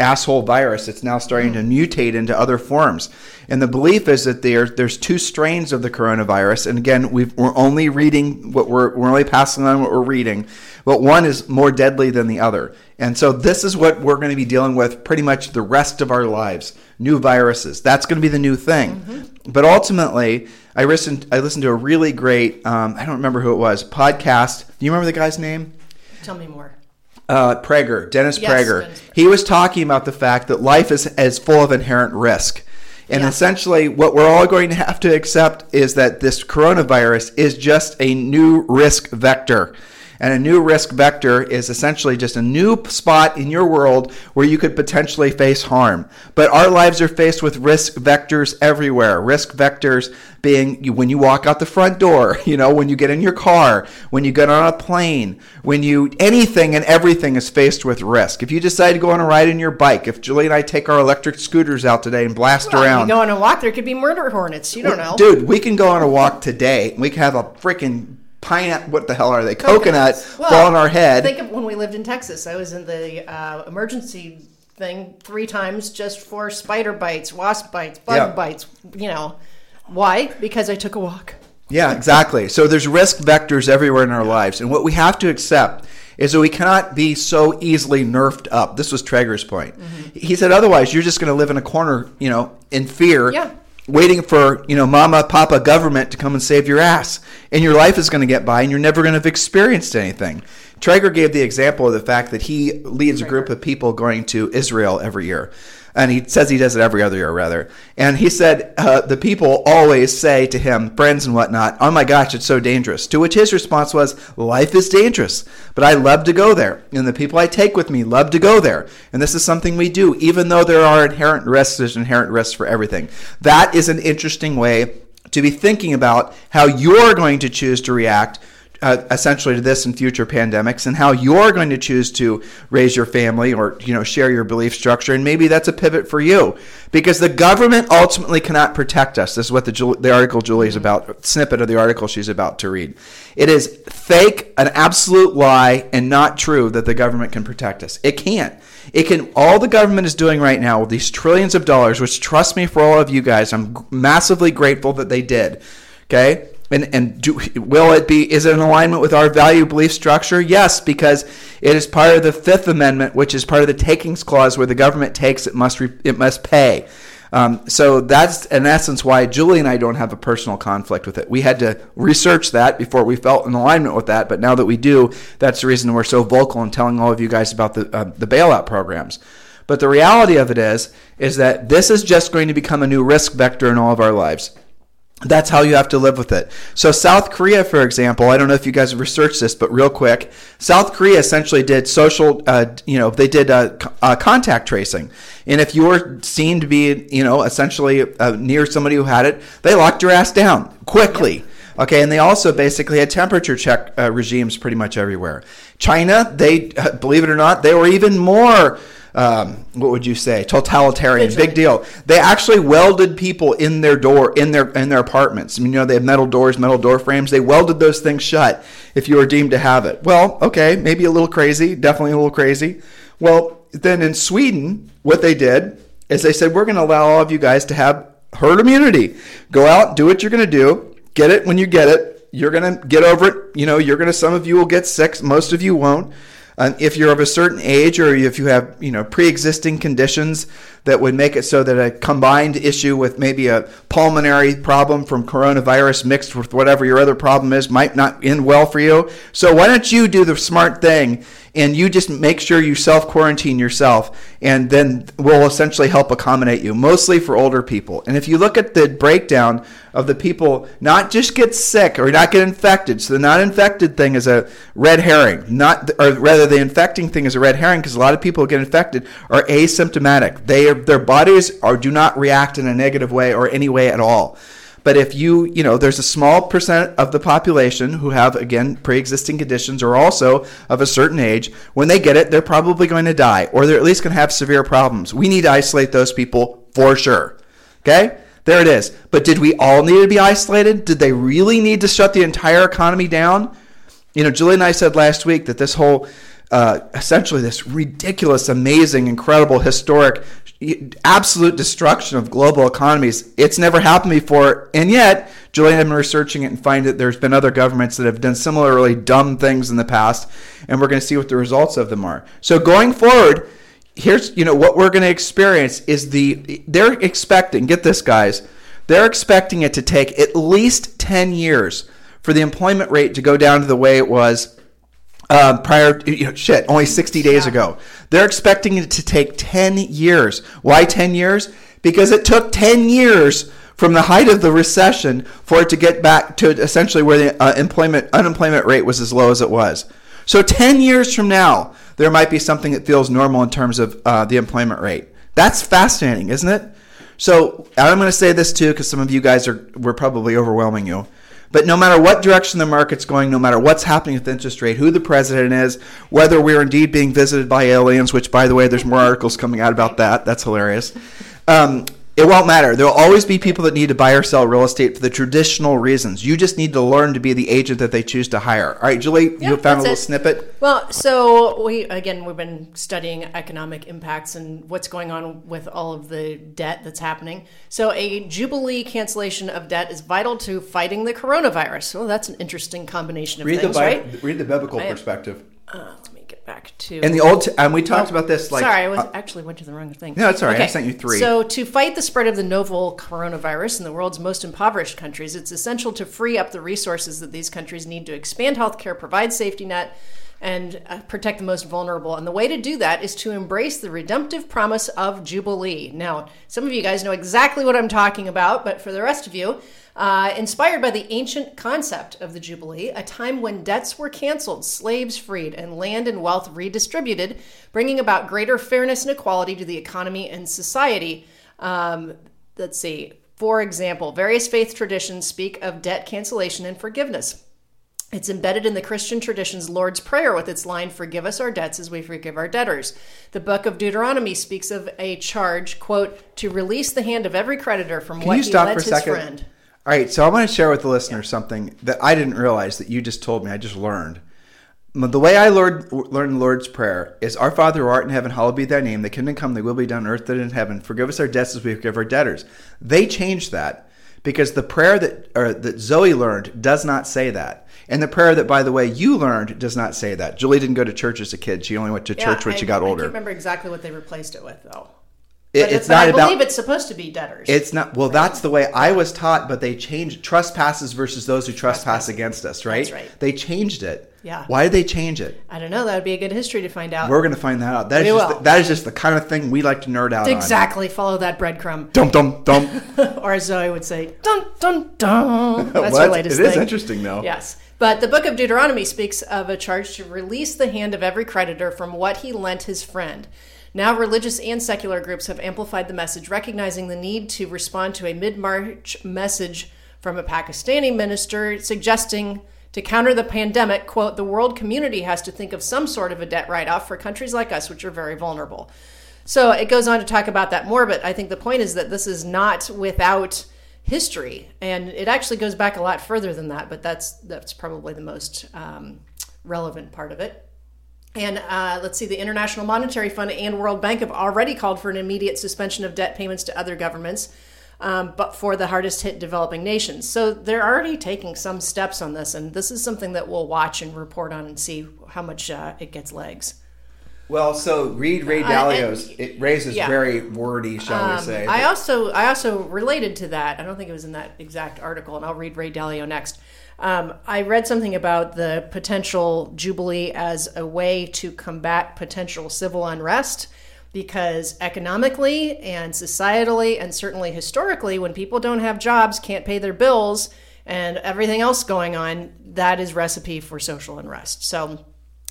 asshole virus that's now starting to mutate into other forms. And the belief is that there, there's two strains of the coronavirus. And again, we've, we're only reading what we're, we're only passing on what we're reading, but one is more deadly than the other. And so this is what we're going to be dealing with pretty much the rest of our lives. New viruses. That's going to be the new thing. But ultimately, I listened, I listened to a really great, um, I don't remember who it was, podcast. Do you remember the guy's name? Tell me more. Uh, Prager, Dennis Yes, Prager. Dennis Prager. He was talking about the fact that life is, is full of inherent risk. And Yeah. essentially, what we're all going to have to accept is that this coronavirus is just a new risk vector. And a new risk vector is essentially just a new spot in your world where you could potentially face harm. But our lives are faced with risk vectors everywhere. Risk vectors being when you walk out the front door, you know, when you get in your car, when you get on a plane, when you anything and everything is faced with risk. If you decide to go on a ride in your bike, if Julie and I take our electric scooters out today and blast Well, around, You go on a walk, there could be murder hornets. You don't know. Dude, we can go on a walk today. We can have a freaking pineapple. What the hell are they? Coconut Well, fall on our head. Think of when we lived in Texas. I was in the uh, emergency thing three times just for spider bites, wasp bites, bug Yeah. bites. You know, why? Because I took a walk. Yeah, exactly. So there's risk vectors everywhere in our lives, and what we have to accept is that we cannot be so easily nerfed up. This was Prager's point. He said otherwise you're just going to live in a corner, you know, in fear. Yeah. Waiting for you know, mama, papa, government to come and save your ass, and your life is going to get by, and you're never going to have experienced anything. Prager gave the example of the fact that he leads a group of people going to Israel every year, and he says he does it every other year, rather. And he said uh, the people always say to him, friends and whatnot, "Oh my gosh, it's so dangerous." To which his response was, "Life is dangerous, but I love to go there, and the people I take with me love to go there, and this is something we do, even though there are inherent risks. There's inherent risks for everything. That is an interesting way." To be thinking about how you're going to choose to react uh, essentially to this and future pandemics and how you're going to choose to raise your family or you know share your belief structure. And maybe that's a pivot for you because the government ultimately cannot protect us. This is what the, the article julie's about snippet of the article she's about to read. It is fake an absolute lie and not true that the government can protect us. It can't. It can all the government is doing right now with these trillions of dollars which trust me for all of you guys i'm massively grateful that they did okay and and do, will it be is it in alignment with our value belief structure yes because it is part of the fifth amendment which is part of the takings clause where the government takes it must re, it must pay um, so that's in essence why Julie and I don't have a personal conflict with it. We had to research that before we felt in alignment with that, but now that we do, that's the reason we're so vocal and telling all of you guys about the uh, the bailout programs. But the reality of it is, is that this is just going to become a new risk vector in all of our lives. That's how you have to live with it. So, South Korea, for example, I don't know if you guys have researched this, but real quick, South Korea essentially did social, uh, you know, they did uh, uh, contact tracing. And if you were seen to be, you know, essentially uh, near somebody who had it, they locked your ass down quickly. Okay, and they also basically had temperature check uh, regimes pretty much everywhere. China, they, believe it or not, they were even more. Um, what would you say? Totalitarian, big deal. They actually welded people in their door in their in their apartments. I mean, you know, they have metal doors, metal door frames. They welded those things shut if you were deemed to have it. Well, okay, maybe a little crazy, definitely a little crazy. Well, then in Sweden, what they did is they said we're going to allow all of you guys to have herd immunity. Go out, do what you're going to do, get it when you get it. You're going to get over it. You know, you're going to. Some of you will get sick. Most of you won't. If you're of a certain age or if you have you know pre-existing conditions that would make it so that a combined issue with maybe a pulmonary problem from coronavirus mixed with whatever your other problem is might not end well for you so why don't you do the smart thing and you just make sure you self quarantine yourself, and then we'll essentially help accommodate you, mostly for older people. And if you look at the breakdown of the people, not just get sick or not get infected, so the not infected thing is a red herring, not or rather the infecting thing is a red herring because a lot of people get infected are asymptomatic. They are, their bodies are do not react in a negative way or any way at all. But if you, you know, there's a small percent of the population who have, again, pre existing conditions or also of a certain age. When they get it, they're probably going to die or they're at least going to have severe problems. We need to isolate those people for sure. Okay? There it is. But did we all need to be isolated? Did they really need to shut the entire economy down? You know, Julie and I said last week that this whole uh, essentially this ridiculous, amazing, incredible, historic, absolute destruction of global economies. It's never happened before, and yet Julian had been researching it and find that there's been other governments that have done similarly dumb things in the past, and we're going to see what the results of them are. So going forward, here's you know what we're going to experience is the they're expecting. Get this, guys. They're expecting it to take at least 10 years for the employment rate to go down to the way it was um, prior, you know, shit, only 60 days yeah. ago. They're expecting it to take 10 years. Why 10 years? Because it took 10 years from the height of the recession for it to get back to essentially where the uh, employment unemployment rate was as low as it was. So 10 years from now, there might be something that feels normal in terms of uh, the employment rate. That's fascinating, isn't it? So I'm going to say this too, because some of you guys are we're probably overwhelming you. But no matter what direction the market's going, no matter what's happening with interest rate, who the president is, whether we're indeed being visited by aliens, which, by the way, there's more articles coming out about that. That's hilarious. Um, it won't matter. There will always be people that need to buy or sell real estate for the traditional reasons. You just need to learn to be the agent that they choose to hire. All right, Julie, yeah, you found a little it. snippet. Well, so we again we've been studying economic impacts and what's going on with all of the debt that's happening. So a jubilee cancellation of debt is vital to fighting the coronavirus. Well, that's an interesting combination of read things, the Bi- right? Read the biblical I, perspective. Uh, back to and the old t- and we talked oh, about this like sorry i was uh, actually went to the wrong thing no it's all right okay. i sent you three so to fight the spread of the novel coronavirus in the world's most impoverished countries it's essential to free up the resources that these countries need to expand healthcare provide safety net and uh, protect the most vulnerable. And the way to do that is to embrace the redemptive promise of Jubilee. Now, some of you guys know exactly what I'm talking about, but for the rest of you, uh, inspired by the ancient concept of the Jubilee, a time when debts were canceled, slaves freed, and land and wealth redistributed, bringing about greater fairness and equality to the economy and society. Um, let's see. For example, various faith traditions speak of debt cancellation and forgiveness. It's embedded in the Christian tradition's Lord's Prayer with its line, Forgive us our debts as we forgive our debtors. The book of Deuteronomy speaks of a charge, quote, to release the hand of every creditor from Can what you stop he for a his second? friend. All right, so I want to share with the listeners yeah. something that I didn't realize that you just told me. I just learned. The way I learned, learned the Lord's Prayer is Our Father who art in heaven, hallowed be thy name. The kingdom come, thy will be done on earth that in heaven. Forgive us our debts as we forgive our debtors. They changed that because the prayer that, or, that Zoe learned does not say that. And the prayer that, by the way, you learned does not say that. Julie didn't go to church as a kid. She only went to yeah, church when I, she got older. I older. I remember exactly what they replaced it with, though. It, but it's but not I about. believe it's supposed to be debtors. It's not. Well, that's the way I was taught, but they changed trespasses versus those who trespass against us. Right? That's right. They changed it. Yeah. Why did they change it? I don't know. That would be a good history to find out. We're going to find that out. That is just will. the, that is just the kind of thing we like to nerd out exactly. Follow that breadcrumb. on. Dum dum dum. or as Zoe would say, dum, dum, dum. That's her latest It is thing. interesting though. Yes. But the book of Deuteronomy speaks of a charge to release the hand of every creditor from what he lent his friend. Now, religious and secular groups have amplified the message, recognizing the need to respond to a mid March message from a Pakistani minister suggesting to counter the pandemic, quote, the world community has to think of some sort of a debt write off for countries like us, which are very vulnerable. So it goes on to talk about that more, but I think the point is that this is not without history, and it actually goes back a lot further than that. But that's that's probably the most um, relevant part of it. And uh, let's see, the International Monetary Fund and World Bank have already called for an immediate suspension of debt payments to other governments, um, but for the hardest hit developing nations. So they're already taking some steps on this, and this is something that we'll watch and report on and see how much uh, it gets legs. Well, so read Ray Uh, Dalio's. and- it raises yeah. very wordy, shall we Um, say? I also I also related to that. I don't think it was in that exact article, and I'll read Ray Dalio next. Um, I read something about the potential Jubilee as a way to combat potential civil unrest because economically and societally, and certainly historically, when people don't have jobs, can't pay their bills, and everything else going on, that is recipe for social unrest. So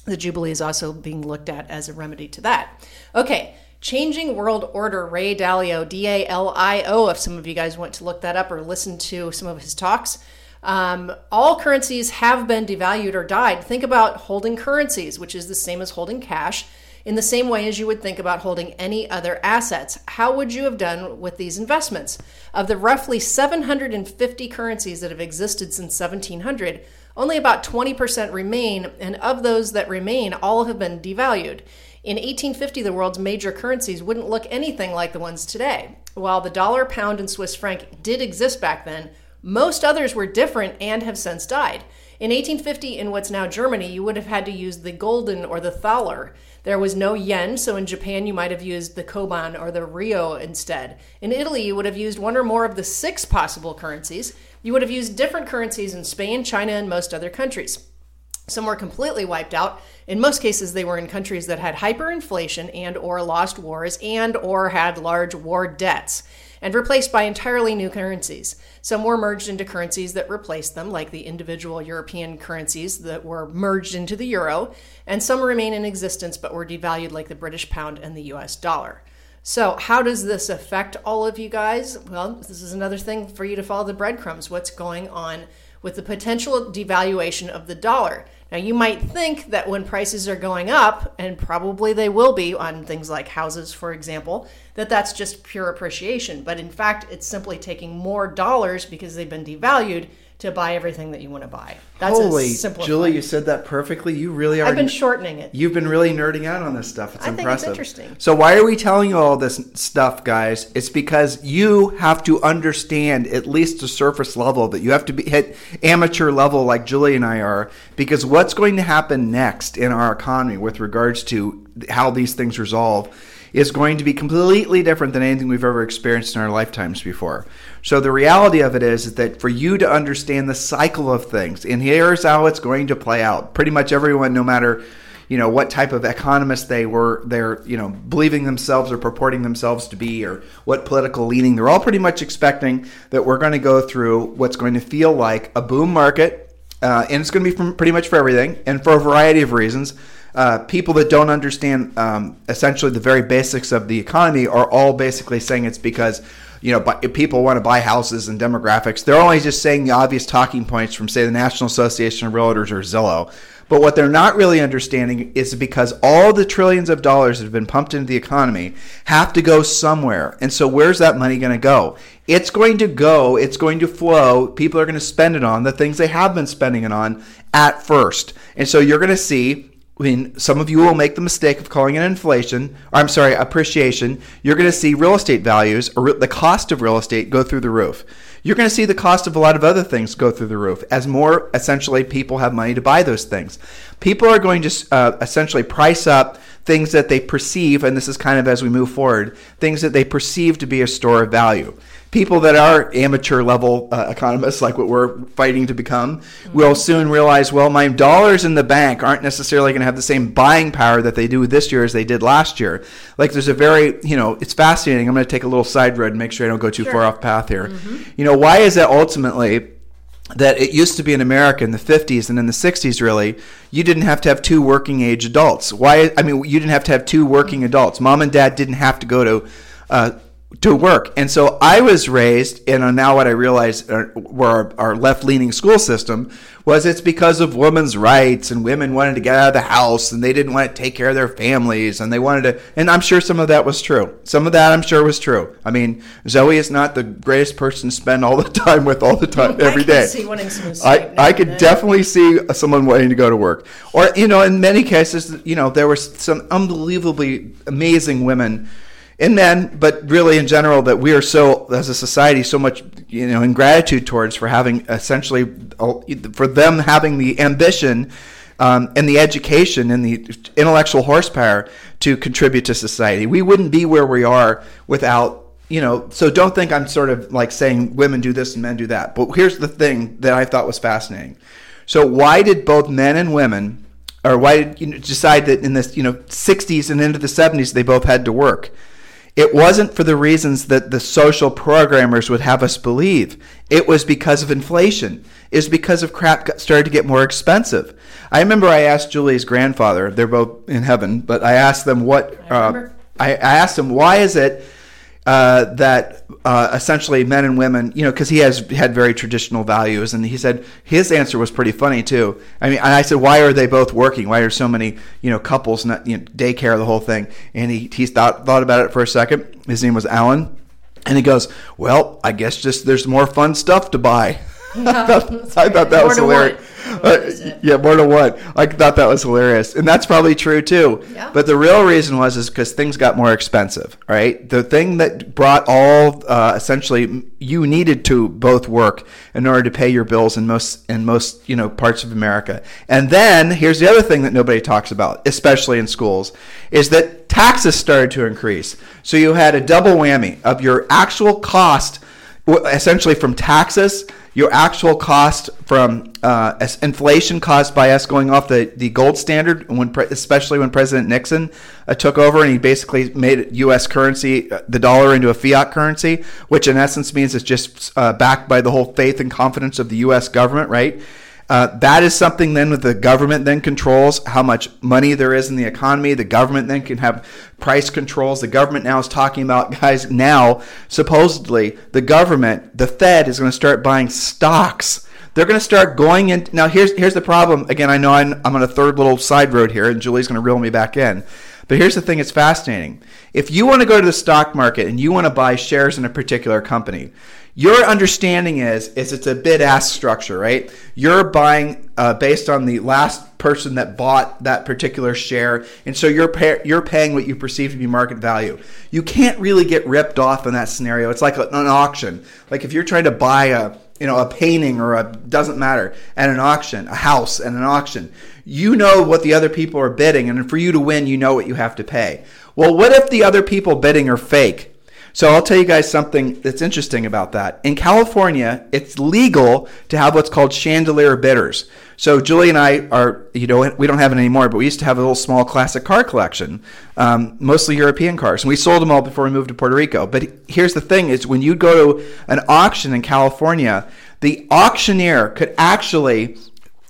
the Jubilee is also being looked at as a remedy to that. Okay. Changing World Order, Ray Dalio, D A L I O, if some of you guys want to look that up or listen to some of his talks. Um, all currencies have been devalued or died. Think about holding currencies, which is the same as holding cash, in the same way as you would think about holding any other assets. How would you have done with these investments? Of the roughly 750 currencies that have existed since 1700, only about 20% remain, and of those that remain, all have been devalued. In 1850, the world's major currencies wouldn't look anything like the ones today. While the dollar, pound, and Swiss franc did exist back then, most others were different and have since died. In 1850, in what's now Germany, you would have had to use the gulden or the thaler. There was no yen, so in Japan you might have used the koban or the ryo instead. In Italy, you would have used one or more of the six possible currencies. You would have used different currencies in Spain, China, and most other countries. Some were completely wiped out. In most cases, they were in countries that had hyperinflation and or lost wars and or had large war debts and replaced by entirely new currencies. Some were merged into currencies that replaced them, like the individual European currencies that were merged into the euro, and some remain in existence but were devalued, like the British pound and the US dollar. So, how does this affect all of you guys? Well, this is another thing for you to follow the breadcrumbs. What's going on with the potential devaluation of the dollar? Now, you might think that when prices are going up, and probably they will be on things like houses, for example, that that's just pure appreciation. But in fact, it's simply taking more dollars because they've been devalued to buy everything that you want to buy. That's Holy, Julie, you said that perfectly. You really are. I've been shortening it. You've been really nerding out on this stuff. It's I impressive. Think it's interesting. So why are we telling you all this stuff, guys? It's because you have to understand at least the surface level that you have to be hit amateur level like Julie and I are. Because what's going to happen next in our economy with regards to how these things resolve is going to be completely different than anything we've ever experienced in our lifetimes before. So the reality of it is, is that for you to understand the cycle of things, and here's how it's going to play out. Pretty much everyone, no matter you know what type of economist they were they're you know believing themselves or purporting themselves to be or what political leaning they're all pretty much expecting that we're going to go through what's going to feel like a boom market uh, and it's going to be from pretty much for everything and for a variety of reasons uh, people that don't understand um, essentially the very basics of the economy are all basically saying it's because you know people want to buy houses and demographics. They're only just saying the obvious talking points from say the National Association of Realtors or Zillow. But what they're not really understanding is because all the trillions of dollars that have been pumped into the economy have to go somewhere. And so where's that money going to go? It's going to go, it's going to flow. People are going to spend it on the things they have been spending it on at first. And so you're going to see Mean, some of you will make the mistake of calling it inflation, or I'm sorry, appreciation. You're going to see real estate values or the cost of real estate go through the roof. You're going to see the cost of a lot of other things go through the roof as more essentially people have money to buy those things. People are going to uh, essentially price up things that they perceive, and this is kind of as we move forward, things that they perceive to be a store of value people that are amateur level uh, economists, like what we're fighting to become, mm-hmm. will soon realize, well, my dollars in the bank aren't necessarily going to have the same buying power that they do this year as they did last year. Like, there's a very, you know, it's fascinating. I'm going to take a little side road and make sure I don't go too sure. far off path here. Mm-hmm. You know, why is that ultimately? that it used to be in America in the 50s and in the 60s, really, you didn't have to have two working age adults. Why? I mean, you didn't have to have two working adults. Mom and dad didn't have to go to uh, to work. And so I was raised, and now what I realize were our, our left leaning school system was it's because of women's rights and women wanted to get out of the house and they didn't want to take care of their families and they wanted to, and I'm sure some of that was true. Some of that I'm sure was true. I mean, Zoe is not the greatest person to spend all the time with all the time, every day. I, I could definitely see someone wanting to go to work. Or, you know, in many cases, you know, there were some unbelievably amazing women and men, but really in general, that we are so, as a society, so much, you know, in gratitude towards for having essentially, for them having the ambition um, and the education and the intellectual horsepower to contribute to society. We wouldn't be where we are without you know, so don't think I'm sort of like saying women do this and men do that. But here's the thing that I thought was fascinating. So why did both men and women, or why did you decide that in this you know 60s and into the 70s they both had to work? It wasn't for the reasons that the social programmers would have us believe. It was because of inflation. It was because of crap got, started to get more expensive. I remember I asked Julie's grandfather, they're both in heaven, but I asked them what, I uh. I, I asked him, why is it uh, that uh, essentially men and women, you know, because he has had very traditional values, and he said his answer was pretty funny too. I mean, and I said, why are they both working? Why are so many, you know, couples not you know, daycare the whole thing? And he he thought thought about it for a second. His name was Alan, and he goes, well, I guess just there's more fun stuff to buy. I thought, I thought that More was hilarious. Uh, What is it? yeah, more to what? I thought that was hilarious, and that's probably true too. Yeah. But the real reason was is because things got more expensive, right? The thing that brought all uh, essentially you needed to both work in order to pay your bills in most in most you know parts of America. And then here's the other thing that nobody talks about, especially in schools, is that taxes started to increase. So you had a double whammy of your actual cost essentially from taxes, your actual cost from uh, inflation caused by us going off the, the gold standard, when pre- especially when President Nixon uh, took over and he basically made U.S. currency, uh, the dollar, into a fiat currency, which in essence means it's just uh, backed by the whole faith and confidence of the U.S. government, right? Uh, that is something then that the government then controls how much money there is in the economy. The government then can have price controls. The government now is talking about guys now supposedly the government, the Fed is going to start buying stocks. They're going to start going in. Now here's here's the problem. Again, I know I'm, I'm on a third little side road here, and Julie's going to reel me back in. But here's the thing: it's fascinating. If you want to go to the stock market and you want to buy shares in a particular company, your understanding is is it's a bid ask structure, right? You're buying uh, based on the last person that bought that particular share, and so you're pay- you're paying what you perceive to be market value. You can't really get ripped off in that scenario. It's like an auction. Like if you're trying to buy a you know a painting or a doesn't matter at an auction, a house at an auction. You know what the other people are bidding, and for you to win, you know what you have to pay. Well, what if the other people bidding are fake? So I'll tell you guys something that's interesting about that. In California, it's legal to have what's called chandelier bidders. So Julie and I are, you know, we don't have it anymore, but we used to have a little small classic car collection, um, mostly European cars, and we sold them all before we moved to Puerto Rico. But here's the thing: is when you go to an auction in California, the auctioneer could actually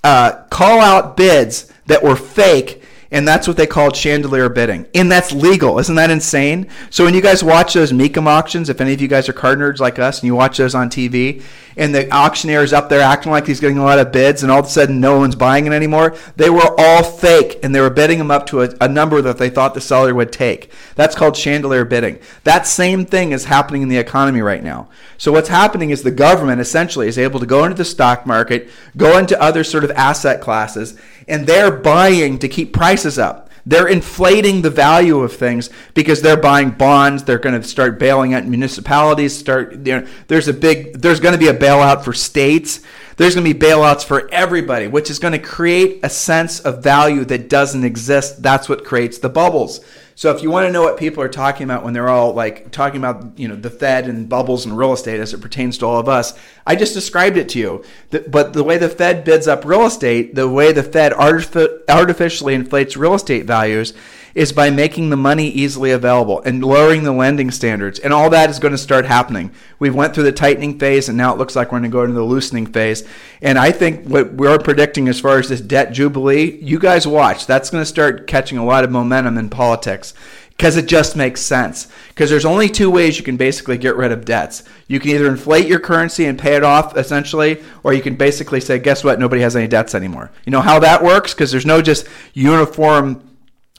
uh, call out bids that were fake and that's what they called chandelier bidding. And that's legal. Isn't that insane? So when you guys watch those Mecum auctions, if any of you guys are card nerds like us and you watch those on TV, and the auctioneer is up there acting like he's getting a lot of bids, and all of a sudden no one's buying it anymore, they were all fake, and they were bidding them up to a, a number that they thought the seller would take. That's called chandelier bidding. That same thing is happening in the economy right now. So what's happening is the government essentially is able to go into the stock market, go into other sort of asset classes, and they're buying to keep prices up. They're inflating the value of things because they're buying bonds. They're going to start bailing out municipalities. Start you know, there's a big there's going to be a bailout for states. There's going to be bailouts for everybody, which is going to create a sense of value that doesn't exist. That's what creates the bubbles. So if you want to know what people are talking about when they're all like talking about you know the Fed and bubbles and real estate as it pertains to all of us, I just described it to you. But the way the Fed bids up real estate, the way the Fed artifi- artificially inflates real estate values, is by making the money easily available and lowering the lending standards. And all that is going to start happening. We went through the tightening phase, and now it looks like we're going to go into the loosening phase. And I think what we're predicting as far as this debt jubilee, you guys watch. That's going to start catching a lot of momentum in politics because it just makes sense. Because there's only two ways you can basically get rid of debts. You can either inflate your currency and pay it off essentially, or you can basically say, guess what? Nobody has any debts anymore. You know how that works? Because there's no just uniform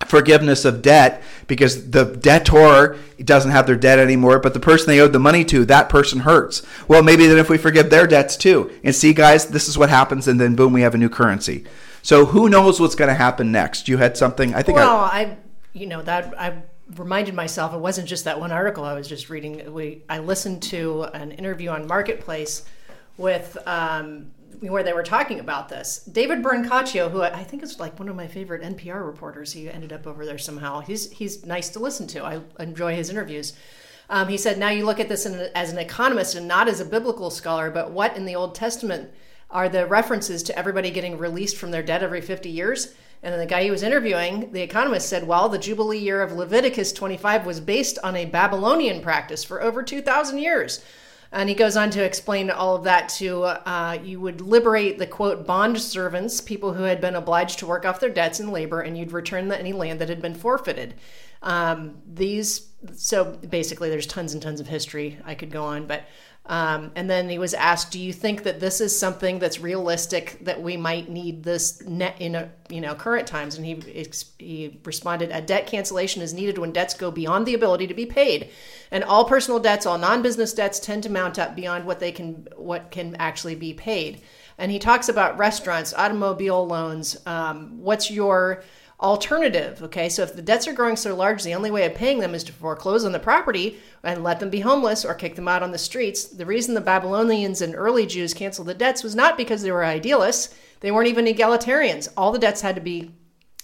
forgiveness of debt because the debtor doesn't have their debt anymore, but the person they owed the money to, that person hurts. Well, maybe then if we forgive their debts too. And see, guys, this is what happens, and then boom, we have a new currency. So who knows what's going to happen next? You had something. I think. Well, I, I, you know, that I reminded myself it wasn't just that one article I was just reading. We I listened to an interview on Marketplace with um, where they were talking about this. David Brancaccio, who I think is like one of my favorite NPR reporters, he ended up over there somehow. He's he's nice to listen to. I enjoy his interviews. Um, he said, now you look at this as an economist and not as a biblical scholar, but what in the Old Testament are the references to everybody getting released from their debt every 50 years? And then the guy he was interviewing, the economist, said, well, the Jubilee year of Leviticus 25 was based on a Babylonian practice for over 2,000 years. And he goes on to explain all of that to uh, you would liberate the quote bond servants, people who had been obliged to work off their debts in labor, and you'd return the, any land that had been forfeited. Um, these, so basically, there's tons and tons of history I could go on, but um, and then he was asked, "Do you think that this is something that's realistic that we might need this net in a, you know current times?" And he he responded, "A debt cancellation is needed when debts go beyond the ability to be paid, and all personal debts, all non-business debts, tend to mount up beyond what they can what can actually be paid." And he talks about restaurants, automobile loans. Um, what's your alternative. Okay, so if the debts are growing so large, the only way of paying them is to foreclose on the property and let them be homeless or kick them out on the streets. The reason the Babylonians and early Jews canceled the debts was not because they were idealists, they weren't even egalitarians. All the debts had to be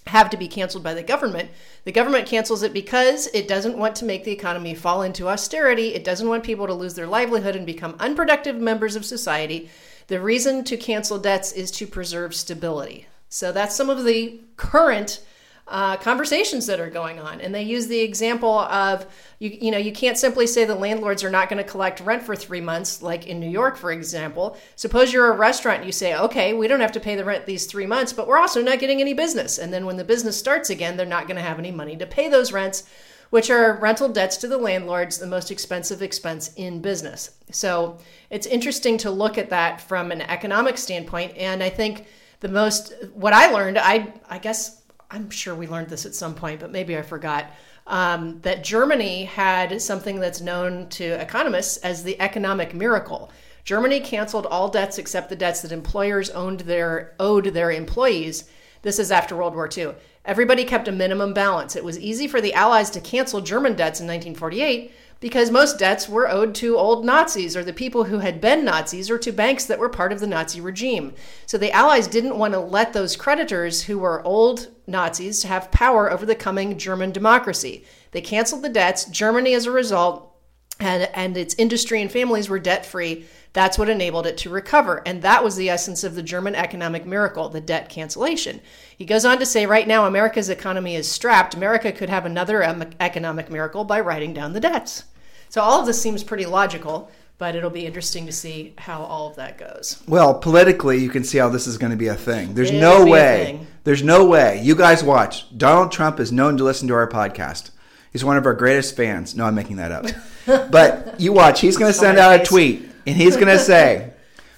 have to be canceled by the government. The government cancels it because it doesn't want to make the economy fall into austerity. It doesn't want people to lose their livelihood and become unproductive members of society. The reason to cancel debts is to preserve stability. So that's some of the current uh, conversations that are going on. And they use the example of you, you know, you can't simply say the landlords are not going to collect rent for three months, like in New York, for example. Suppose you're a restaurant and you say, okay, we don't have to pay the rent these three months, but we're also not getting any business. And then when the business starts again, they're not going to have any money to pay those rents, which are rental debts to the landlords, the most expensive expense in business. So it's interesting to look at that from an economic standpoint. And I think the most what I learned, I I guess I'm sure we learned this at some point, but maybe I forgot. Um, that Germany had something that's known to economists as the economic miracle. Germany canceled all debts except the debts that employers owned their owed their employees. This is after World War II. Everybody kept a minimum balance. It was easy for the Allies to cancel German debts in 1948 because most debts were owed to old Nazis or the people who had been Nazis or to banks that were part of the Nazi regime. So the Allies didn't want to let those creditors who were old Nazis have power over the coming German democracy. They canceled the debts. Germany, as a result, and, and its industry and families were debt free. That's what enabled it to recover. And that was the essence of the German economic miracle, the debt cancellation. He goes on to say right now, America's economy is strapped. America could have another economic miracle by writing down the debts. So all of this seems pretty logical, but it'll be interesting to see how all of that goes. Well, politically, you can see how this is going to be a thing. There's It'll no way. There's no way. You guys watch. Donald Trump is known to listen to our podcast. He's one of our greatest fans. No, I'm making that up. but you watch. He's going to send out a tweet, and he's going to say,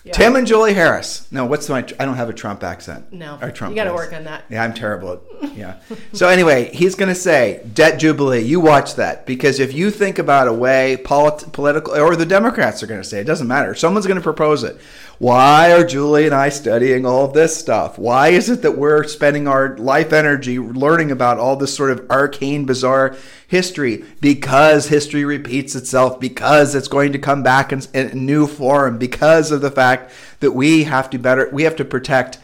yeah. Tim and Julie Harris. No, what's my? I don't have a Trump accent. No, or Trump. You got to work on that. Yeah, I'm terrible. At, yeah. so anyway, he's going to say debt jubilee. You watch that because if you think about a way polit- political, or the Democrats are going to say it doesn't matter. Someone's going to propose it. Why are Julie and I studying all of this stuff? Why is it that we're spending our life energy learning about all this sort of arcane, bizarre history? Because history repeats itself, because it's going to come back in, in new form, because of the fact that we have to better, we have to protect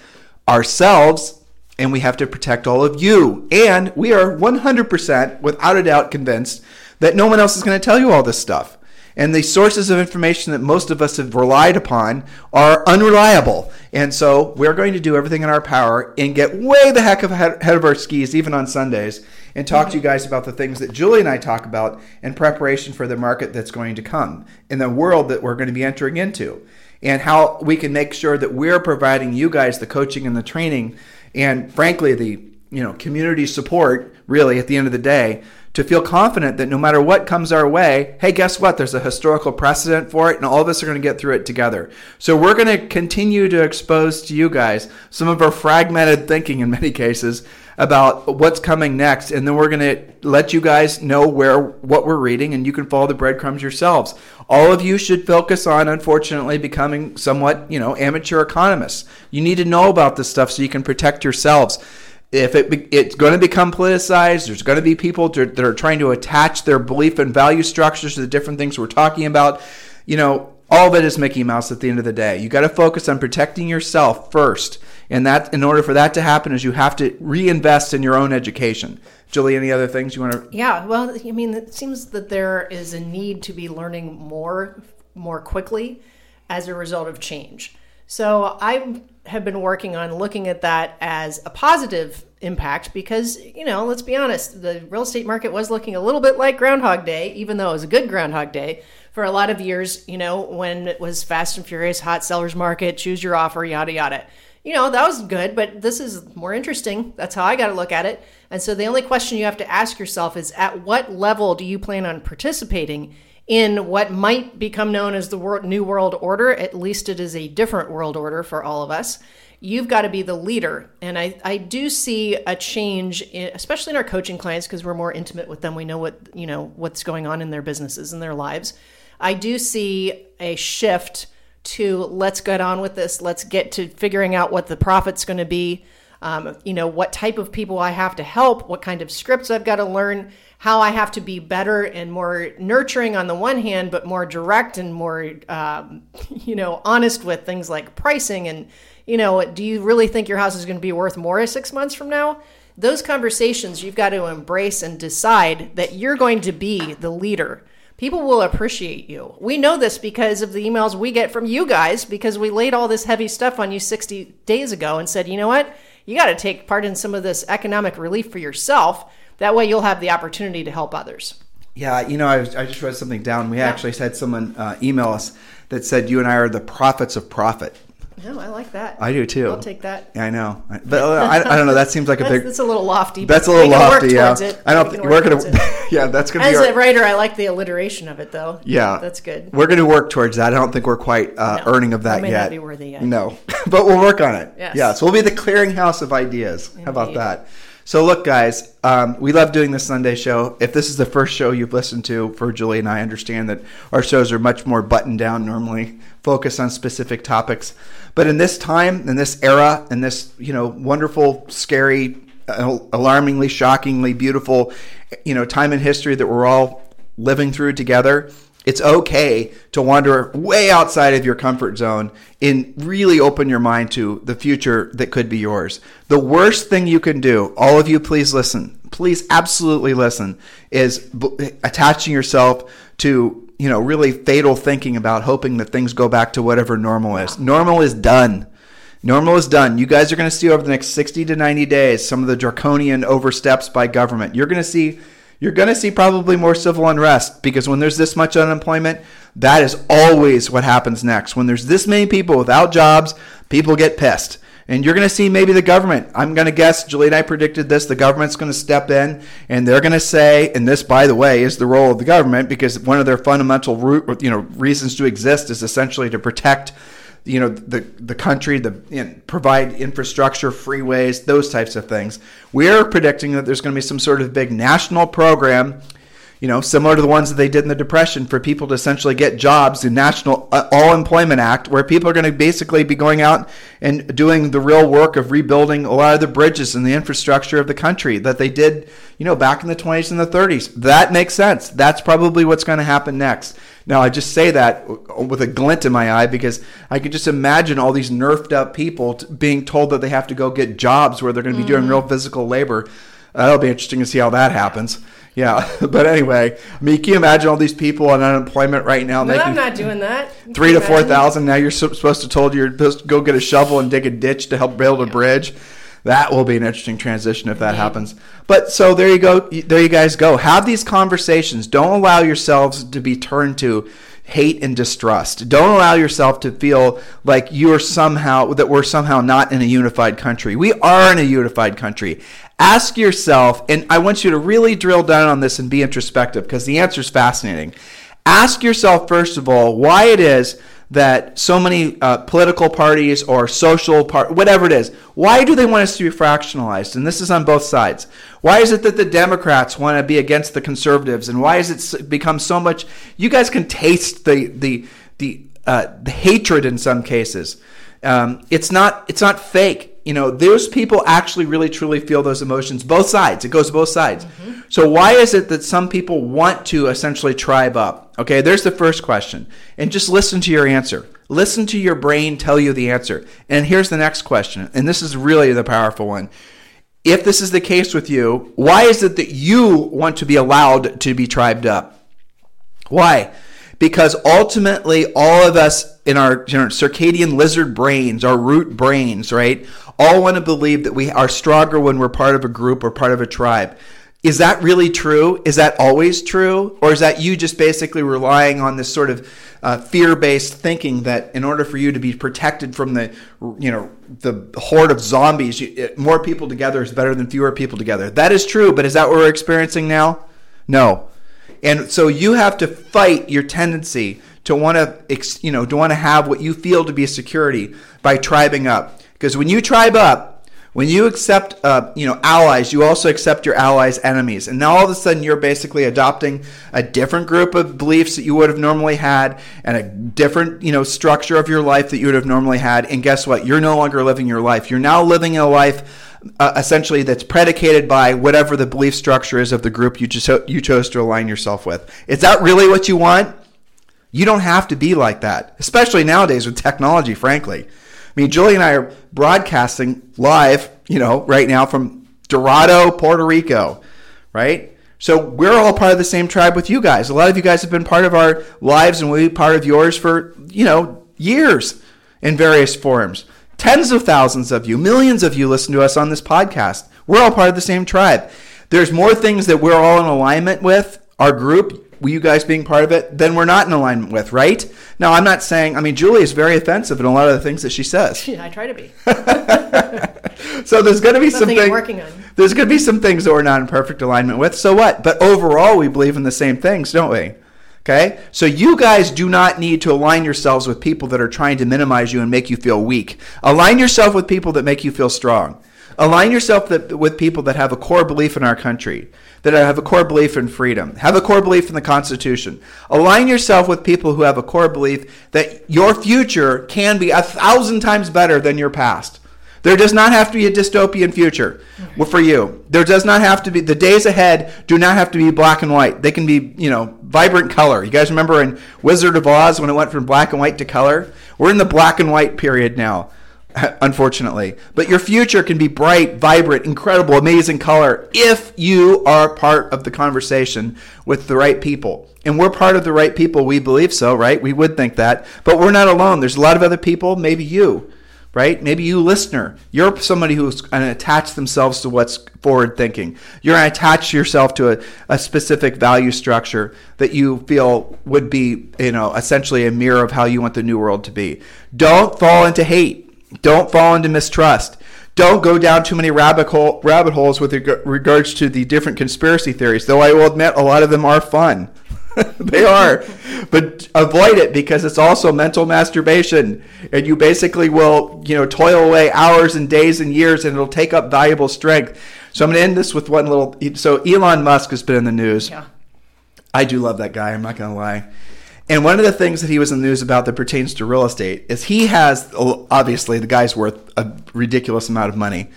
ourselves and we have to protect all of you. And we are 100% without a doubt convinced that no one else is going to tell you all this stuff and the sources of information that most of us have relied upon are unreliable. And so we're going to do everything in our power and get way the heck ahead of our skis, even on Sundays, and talk to you guys about the things that Julie and I talk about in preparation for the market that's going to come, in the world that we're going to be entering into, and how we can make sure that we're providing you guys the coaching and the training, and frankly, the you know community support. Really, at the end of the day to feel confident that no matter what comes our way, hey, guess what? There's a historical precedent for it, and all of us are going to get through it together. So we're going to continue to expose to you guys some of our fragmented thinking in many cases about what's coming next, and then we're going to let you guys know where what we're reading, and you can follow the breadcrumbs yourselves. All of you should focus on, unfortunately, becoming somewhat, you know, amateur economists. You need to know about this stuff so you can protect yourselves if it it's going to become politicized, there's going to be people that are trying to attach their belief and value structures to the different things we're talking about. You know, all of it is Mickey Mouse at the end of the day. You got to focus on protecting yourself first. And that, in order for that to happen, is you have to reinvest in your own education. Julie, any other things you want to? Yeah, well, I mean, it seems that there is a need to be learning more, more quickly, as a result of change. So I have been working on looking at that as a positive impact because, you know, let's be honest, the real estate market was looking a little bit like Groundhog Day, even though it was a good Groundhog Day. For a lot of years, you know, when it was fast and furious, hot sellers market, choose your offer, yada, yada. You know, that was good, but this is more interesting. That's how I got to look at it. And so the only question you have to ask yourself is at what level do you plan on participating in what might become known as the New World Order? At least it is a different world order for all of us you've got to be the leader. And I, I do see a change, in, especially in our coaching clients, because we're more intimate with them. We know what, you know, what's going on in their businesses and their lives. I do see a shift to let's get on with this. Let's get to figuring out what the profit's going to be. Um, you know, what type of people I have to help, what kind of scripts I've got to learn, how I have to be better and more nurturing on the one hand, but more direct and more, um, you know, honest with things like pricing and you know, do you really think your house is going to be worth more six months from now? Those conversations you've got to embrace and decide that you're going to be the leader. People will appreciate you. We know this because of the emails we get from you guys because we laid all this heavy stuff on you 60 days ago and said, you know what? You got to take part in some of this economic relief for yourself. That way you'll have the opportunity to help others. Yeah, you know, I, was, I just wrote something down. We yeah. actually had someone uh, email us that said, You and I are the prophets of profit. No, I like that. I do too. I'll take that. Yeah, I know, but uh, I, I don't know. That seems like a big. That's a little lofty. That's a little lofty. Yeah, I don't. We we're gonna. yeah, that's gonna. As be our, a writer, I like the alliteration of it, though. Yeah, that's good. We're going to work towards that. I don't think we're quite uh, no, earning of that may yet. Not be worthy yet. No, but we'll work on it. Yes. Yeah, so we'll be the clearinghouse of ideas. Indeed. How about that? So, look, guys, um, we love doing this Sunday show. If this is the first show you've listened to for Julie and I, understand that our shows are much more buttoned down normally, focused on specific topics. But in this time, in this era, in this you know wonderful, scary, uh, alarmingly, shockingly beautiful, you know time in history that we're all living through together, it's okay to wander way outside of your comfort zone and really open your mind to the future that could be yours. The worst thing you can do, all of you, please listen, please absolutely listen, is attaching yourself to you know really fatal thinking about hoping that things go back to whatever normal is. Normal is done. Normal is done. You guys are going to see over the next 60 to 90 days some of the draconian oversteps by government. You're going to see you're going to see probably more civil unrest because when there's this much unemployment, that is always what happens next. When there's this many people without jobs, people get pissed. And you're going to see maybe the government. I'm going to guess, Julie and I predicted this, the government's going to step in and they're going to say, and this, by the way, is the role of the government because one of their fundamental root, you know, reasons to exist is essentially to protect you know the the country the you know, provide infrastructure freeways those types of things. We're predicting that there's going to be some sort of big national program you know similar to the ones that they did in the depression for people to essentially get jobs the national uh, all employment act where people are going to basically be going out and doing the real work of rebuilding a lot of the bridges and the infrastructure of the country that they did you know back in the 20s and the 30s that makes sense that's probably what's going to happen next now, I just say that with a glint in my eye because I could just imagine all these nerfed up people being told that they have to go get jobs where they're going to be mm. doing real physical labor. That'll be interesting to see how that happens. Yeah, but anyway, I mean, can you imagine all these people on unemployment right now? But I'm not doing that. Three to four thousand. Now you're supposed to told you're supposed to go get a shovel and dig a ditch to help build a bridge. That will be an interesting transition if that happens. But so there you go. There you guys go. Have these conversations. Don't allow yourselves to be turned to hate and distrust. Don't allow yourself to feel like you are somehow that we're somehow not in a unified country. We are in a unified country. Ask yourself, and I want you to really drill down on this and be introspective because the answer is fascinating. Ask yourself first of all why it is that so many uh, political parties or social part, whatever it is, why do they want us to be fractionalized? And this is on both sides. Why is it that the Democrats want to be against the conservatives, and why has it become so much? You guys can taste the the the uh, the hatred in some cases. Um, it's not it's not fake. You know, those people actually really truly feel those emotions, both sides. It goes both sides. So why is it that some people want to essentially tribe up? Okay, there's the first question. And just listen to your answer. Listen to your brain tell you the answer. And here's the next question. And this is really the powerful one. If this is the case with you, why is it that you want to be allowed to be tribed up? Why? Because ultimately, all of us in our you know, circadian lizard brains, our root brains, right, all want to believe that we are stronger when we're part of a group or part of a tribe. Is that really true? Is that always true? Or is that you just basically relying on this sort of uh, fear-based thinking that in order for you to be protected from the, you know, the horde of zombies, you, more people together is better than fewer people together? That is true, but is that what we're experiencing now? No. And so you have to fight your tendency to want to, you know, to want to have what you feel to be security by tribing up. Because when you tribe up, when you accept, uh, you know, allies, you also accept your allies' enemies, and now all of a sudden you're basically adopting a different group of beliefs that you would have normally had, and a different, you know, structure of your life that you would have normally had. And guess what? You're no longer living your life. You're now living a life. Uh, essentially, that's predicated by whatever the belief structure is of the group you just you chose to align yourself with. Is that really what you want? You don't have to be like that, especially nowadays with technology. Frankly, I mean, Julie and I are broadcasting live, you know, right now from Dorado, Puerto Rico, right? So we're all part of the same tribe with you guys. A lot of you guys have been part of our lives and be part of yours for, you know, years in various forms. Tens of thousands of you, millions of you listen to us on this podcast. We're all part of the same tribe. There's more things that we're all in alignment with, our group, you guys being part of it, then we're not in alignment with, right? Now, I'm not saying, I mean, Julie is very offensive in a lot of the things that she says. I try to be. so there's going to be some things. working on. There's going to be some things that we're not in perfect alignment with. So what? But overall, we believe in the same things, don't we? Okay? So you guys do not need to align yourselves with people that are trying to minimize you and make you feel weak. Align yourself with people that make you feel strong. Align yourself that, with people that have a core belief in our country, that I have a core belief in freedom, have a core belief in the Constitution. Align yourself with people who have a core belief that your future can be a thousand times better than your past. There does not have to be a dystopian future for you. There does not have to be the days ahead do not have to be black and white. They can be, you know, vibrant color. You guys remember in Wizard of Oz when it went from black and white to color? We're in the black and white period now. unfortunately. But your future can be bright, vibrant, incredible, amazing color if you are part of the conversation with the right people. And we're part of the right people. We believe so, right? We would think that. But we're not alone. There's a lot of other people, maybe you, right? Maybe you, listener. You're somebody who's going to attach themselves to what's forward thinking. You're going to attach yourself to a, a specific value structure that you feel would be, you know, essentially a mirror of how you want the new world to be. Don't fall into hate don't fall into mistrust. Don't go down too many rabbit, hole, rabbit holes with regards to the different conspiracy theories, though I will admit a lot of them are fun. they are. But avoid it because it's also mental masturbation. And you basically will, you know, toil away hours and days and years and it'll take up valuable strength. So I'm going to end this with one little. So Elon Musk has been in the news. Yeah. I do love that guy. I'm not going to lie. And one of the things that he was in the news about that pertains to real estate is he has obviously the guy's worth a ridiculous amount of money,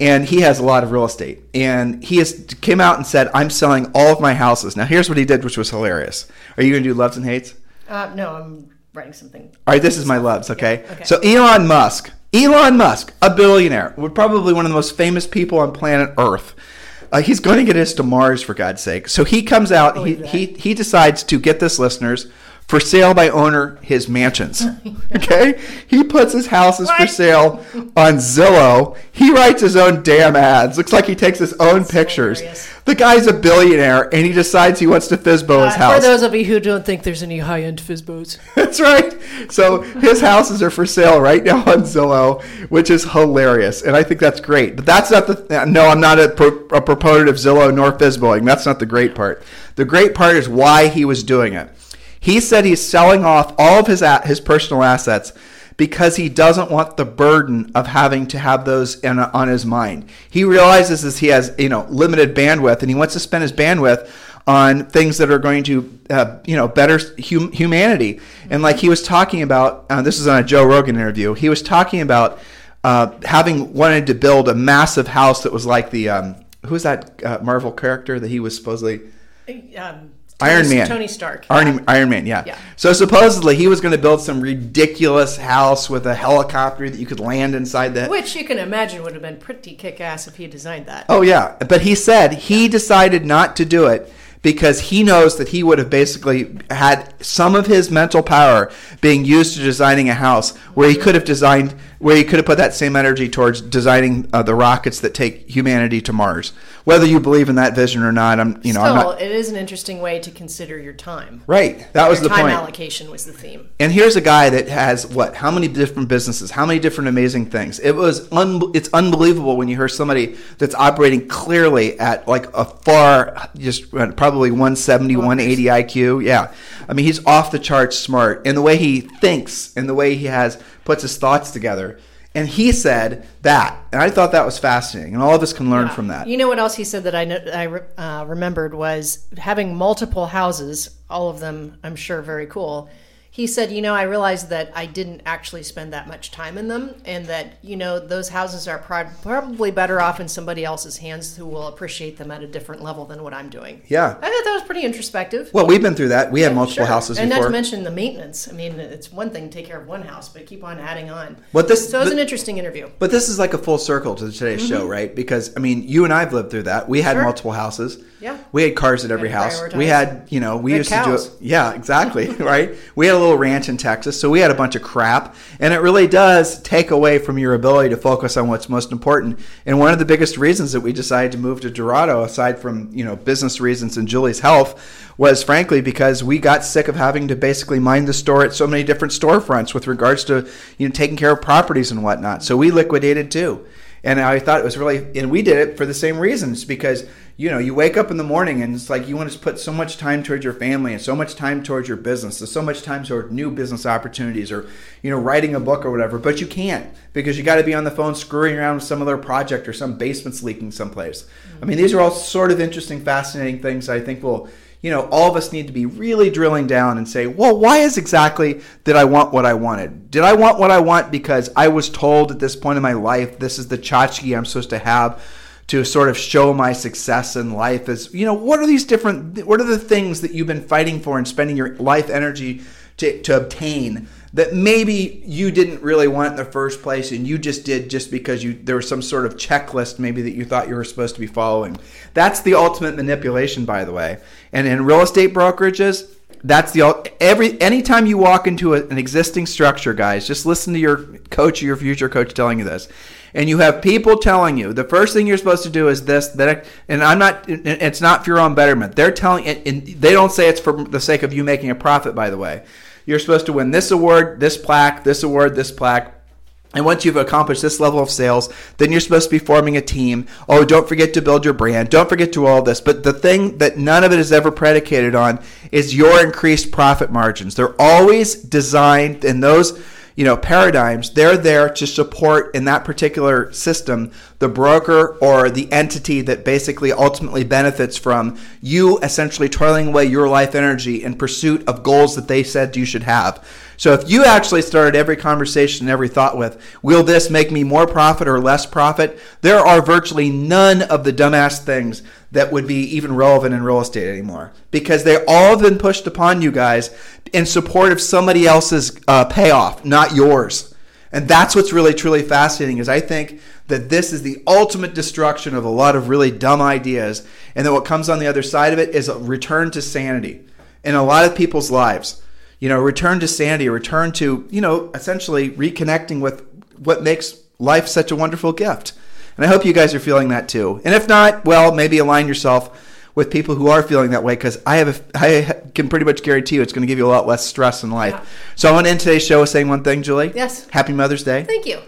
and he has a lot of real estate. And he has came out and said, "I'm selling all of my houses." Now, here's what he did, which was hilarious. Are you going to do loves and hates? Uh, no, I'm writing something. All right, this is my loves. Okay? Yeah, okay. So Elon Musk, Elon Musk, a billionaire, probably one of the most famous people on planet Earth. Uh, he's going to get us to Mars for God's sake. So he comes out. He, he he decides to get this listeners for sale by owner his mansions. Okay? he puts his houses for sale on Zillow. He writes his own damn ads. Looks like he takes his own That's pictures. Hilarious. The guy's a billionaire and he decides he wants to FSBO uh, his house. For those of you who don't think there's any high end FSBOs. That's right. So his houses are for sale right now on Zillow, which is hilarious. And I think that's great. But that's not the. No, I'm not a, pro, a proponent of Zillow nor FSBOing. That's not the great part. The great part is why he was doing it. He said he's selling off all of his his personal assets because he doesn't want the burden of having to have those in, on his mind. He realizes that he has you know limited bandwidth, and he wants to spend his bandwidth on things that are going to uh, you know better hum- humanity. And like he was talking about, uh, this is on a Joe Rogan interview. He was talking about uh, having wanted to build a massive house that was like the um, who's that uh, Marvel character that he was supposedly Um, Iron Man. Tony Stark. Iron, Iron Man, yeah. Yeah. So supposedly he was going to build some ridiculous house with a helicopter that you could land inside that. Which you can imagine would have been pretty kick ass if he designed that. Oh yeah, but he said he decided not to do it because he knows that he would have basically had some of his mental power being used to designing a house where he could have designed where he could have put that same energy towards designing uh, the rockets that take humanity to Mars. Whether you believe in that vision or not, I'm you know Still, I'm not it is an interesting way to consider your time. right. That was Your the time point. allocation was the theme. And here's a guy that has what? How many different businesses? How many different amazing things? It was un- it's unbelievable when you hear somebody that's operating clearly at like a far just uh, probably 170, 180 IQ. Yeah. I mean, he's off the charts smart in the way he thinks and the way he has puts his thoughts together. And he said that, and I thought that was fascinating, and all of us can learn Yeah. from that. You know what else he said that I I uh, remembered was having multiple houses, all of them I'm sure very cool. He said, you know, I realized that I didn't actually spend that much time in them, and that you know those houses are probably better off in somebody else's hands who will appreciate them at a different level than what I'm doing. Yeah. I thought that was pretty introspective. Well, we've been through that. We had multiple Sure. houses and before. not to mention the maintenance. I mean, it's one thing to take care of one house, but keep on adding on. What this- so it was but- an interesting interview. But this is like a full circle to today's show, right? Because I mean, you and I've lived through that. We had Mm-hmm. Sure. multiple houses. Yeah. We had cars at every house. We had, you know, we Had used to do it. Yeah, exactly. right. We had a little ranch in Texas, so we had a bunch of crap, and it really does take away from your ability to focus on what's most important. And one of the biggest reasons that we decided to move to Dorado, aside from you know business reasons and Julie's health, was frankly because we got sick of having to basically mind the store at so many different storefronts with regards to you know taking care of properties and whatnot. So we liquidated too. And I thought it was really, and we did it for the same reasons because, you know, you wake up in the morning and it's like you want to put so much time towards your family and so much time towards your business, and so much time toward new business opportunities or, you know, writing a book or whatever. But you can't because you got to be on the phone screwing around with some other project or some basement's leaking someplace. I mean, these are all sort of interesting, fascinating things I think will you know, all of us need to be really drilling down and say, well, why is exactly did I want what I wanted? Did I want what I want because I was told at this point in my life this is the tchotchke I'm supposed to have to sort of show my success in life? Is you know, what are these different? What are the things that you've been fighting for and spending your life energy to, to obtain? That maybe you didn't really want in the first place, and you just did just because you there was some sort of checklist maybe that you thought you were supposed to be following. That's the ultimate manipulation, by the way. And in real estate brokerages, that's the every anytime you walk into a, an existing structure, guys, just listen to your coach or your future coach telling you this. And you have people telling you the first thing you're supposed to do is this that and I'm not it's not for your own betterment. They're telling and they don't say it's for the sake of you making a profit by the way. You're supposed to win this award, this plaque, this award, this plaque. And once you've accomplished this level of sales, then you're supposed to be forming a team. Oh, don't forget to build your brand. Don't forget to all this. But the thing that none of it is ever predicated on is your increased profit margins. They're always designed in those you know paradigms they're there to support in that particular system the broker or the entity that basically ultimately benefits from you essentially toiling away your life energy in pursuit of goals that they said you should have so if you actually started every conversation and every thought with will this make me more profit or less profit there are virtually none of the dumbass things that would be even relevant in real estate anymore because they all have been pushed upon you guys in support of somebody else's uh, payoff, not yours. And that's what's really truly fascinating is I think that this is the ultimate destruction of a lot of really dumb ideas and that what comes on the other side of it is a return to sanity in a lot of people's lives. You know, return to sanity, return to, you know, essentially reconnecting with what makes life such a wonderful gift. And I hope you guys are feeling that too. And if not, well, maybe align yourself with people who are feeling that way because I have a, I can pretty much guarantee you it's going to give you a lot less stress in life. Yeah. So I want to end today's show with saying one thing, Julie. Yes. Happy Mother's Day. Thank you.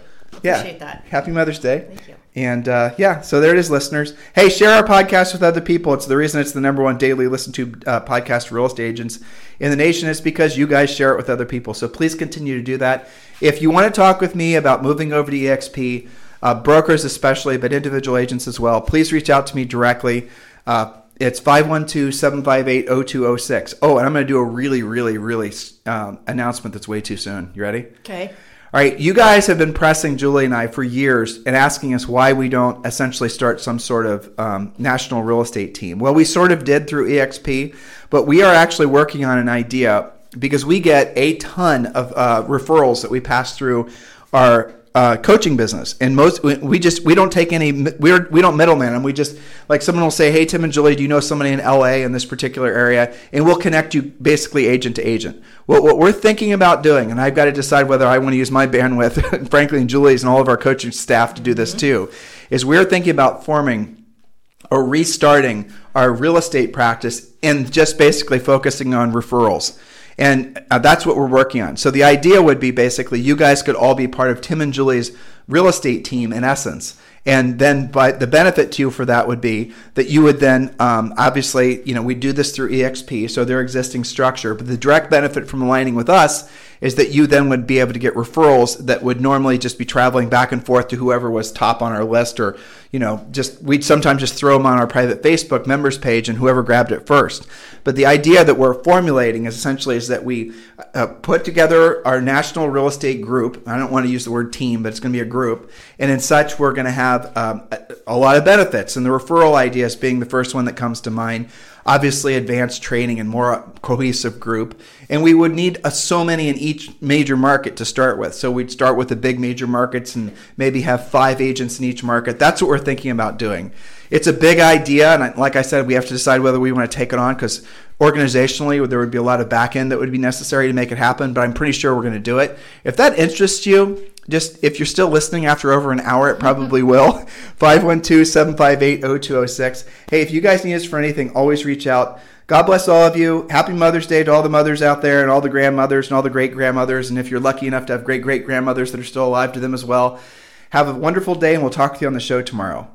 yeah. Appreciate that. Happy Mother's Day. Thank you. And uh, yeah, so there it is, listeners. Hey, share our podcast with other people. It's the reason it's the number one daily listen to uh, podcast for real estate agents in the nation is because you guys share it with other people. So please continue to do that. If you want to talk with me about moving over to EXP, uh, brokers especially, but individual agents as well, please reach out to me directly. Uh, it's 512-758-0206. Oh, and I'm going to do a really, really, really um, announcement that's way too soon. You ready? Okay. All right, you guys have been pressing Julie and I for years and asking us why we don't essentially start some sort of um, national real estate team. Well, we sort of did through EXP, but we are actually working on an idea because we get a ton of uh, referrals that we pass through our uh, coaching business, and most we just we don't take any we're we don't middleman them. We just like someone will say, "Hey, Tim and Julie, do you know somebody in LA in this particular area?" And we'll connect you basically agent to agent. Well, what we're thinking about doing, and I've got to decide whether I want to use my bandwidth, and frankly, and Julie's and all of our coaching staff to do this mm-hmm. too, is we're thinking about forming or restarting our real estate practice and just basically focusing on referrals. And uh, that's what we're working on. So the idea would be basically you guys could all be part of Tim and Julie's real estate team in essence. And then, by the benefit to you for that would be that you would then, um, obviously, you know, we do this through EXP, so their existing structure. But the direct benefit from aligning with us is that you then would be able to get referrals that would normally just be traveling back and forth to whoever was top on our list or you know just we'd sometimes just throw them on our private facebook members page and whoever grabbed it first. But the idea that we're formulating is essentially is that we uh, put together our national real estate group i don't want to use the word team but it's going to be a group and in such we're going to have um, a, a lot of benefits. And the referral ideas being the first one that comes to mind obviously advanced training and more cohesive group. And we would need a, so many in each major market to start with. So we'd start with the big major markets and maybe have five agents in each market. That's what we're thinking about doing. It's a big idea, and like I said, we have to decide whether we want to take it on because organizationally there would be a lot of back end that would be necessary to make it happen. But I'm pretty sure we're going to do it. If that interests you, just if you're still listening after over an hour, it probably will. 512 758 0206. Hey, if you guys need us for anything, always reach out. God bless all of you. Happy Mother's Day to all the mothers out there and all the grandmothers and all the great grandmothers. And if you're lucky enough to have great great grandmothers that are still alive, to them as well. Have a wonderful day, and we'll talk to you on the show tomorrow.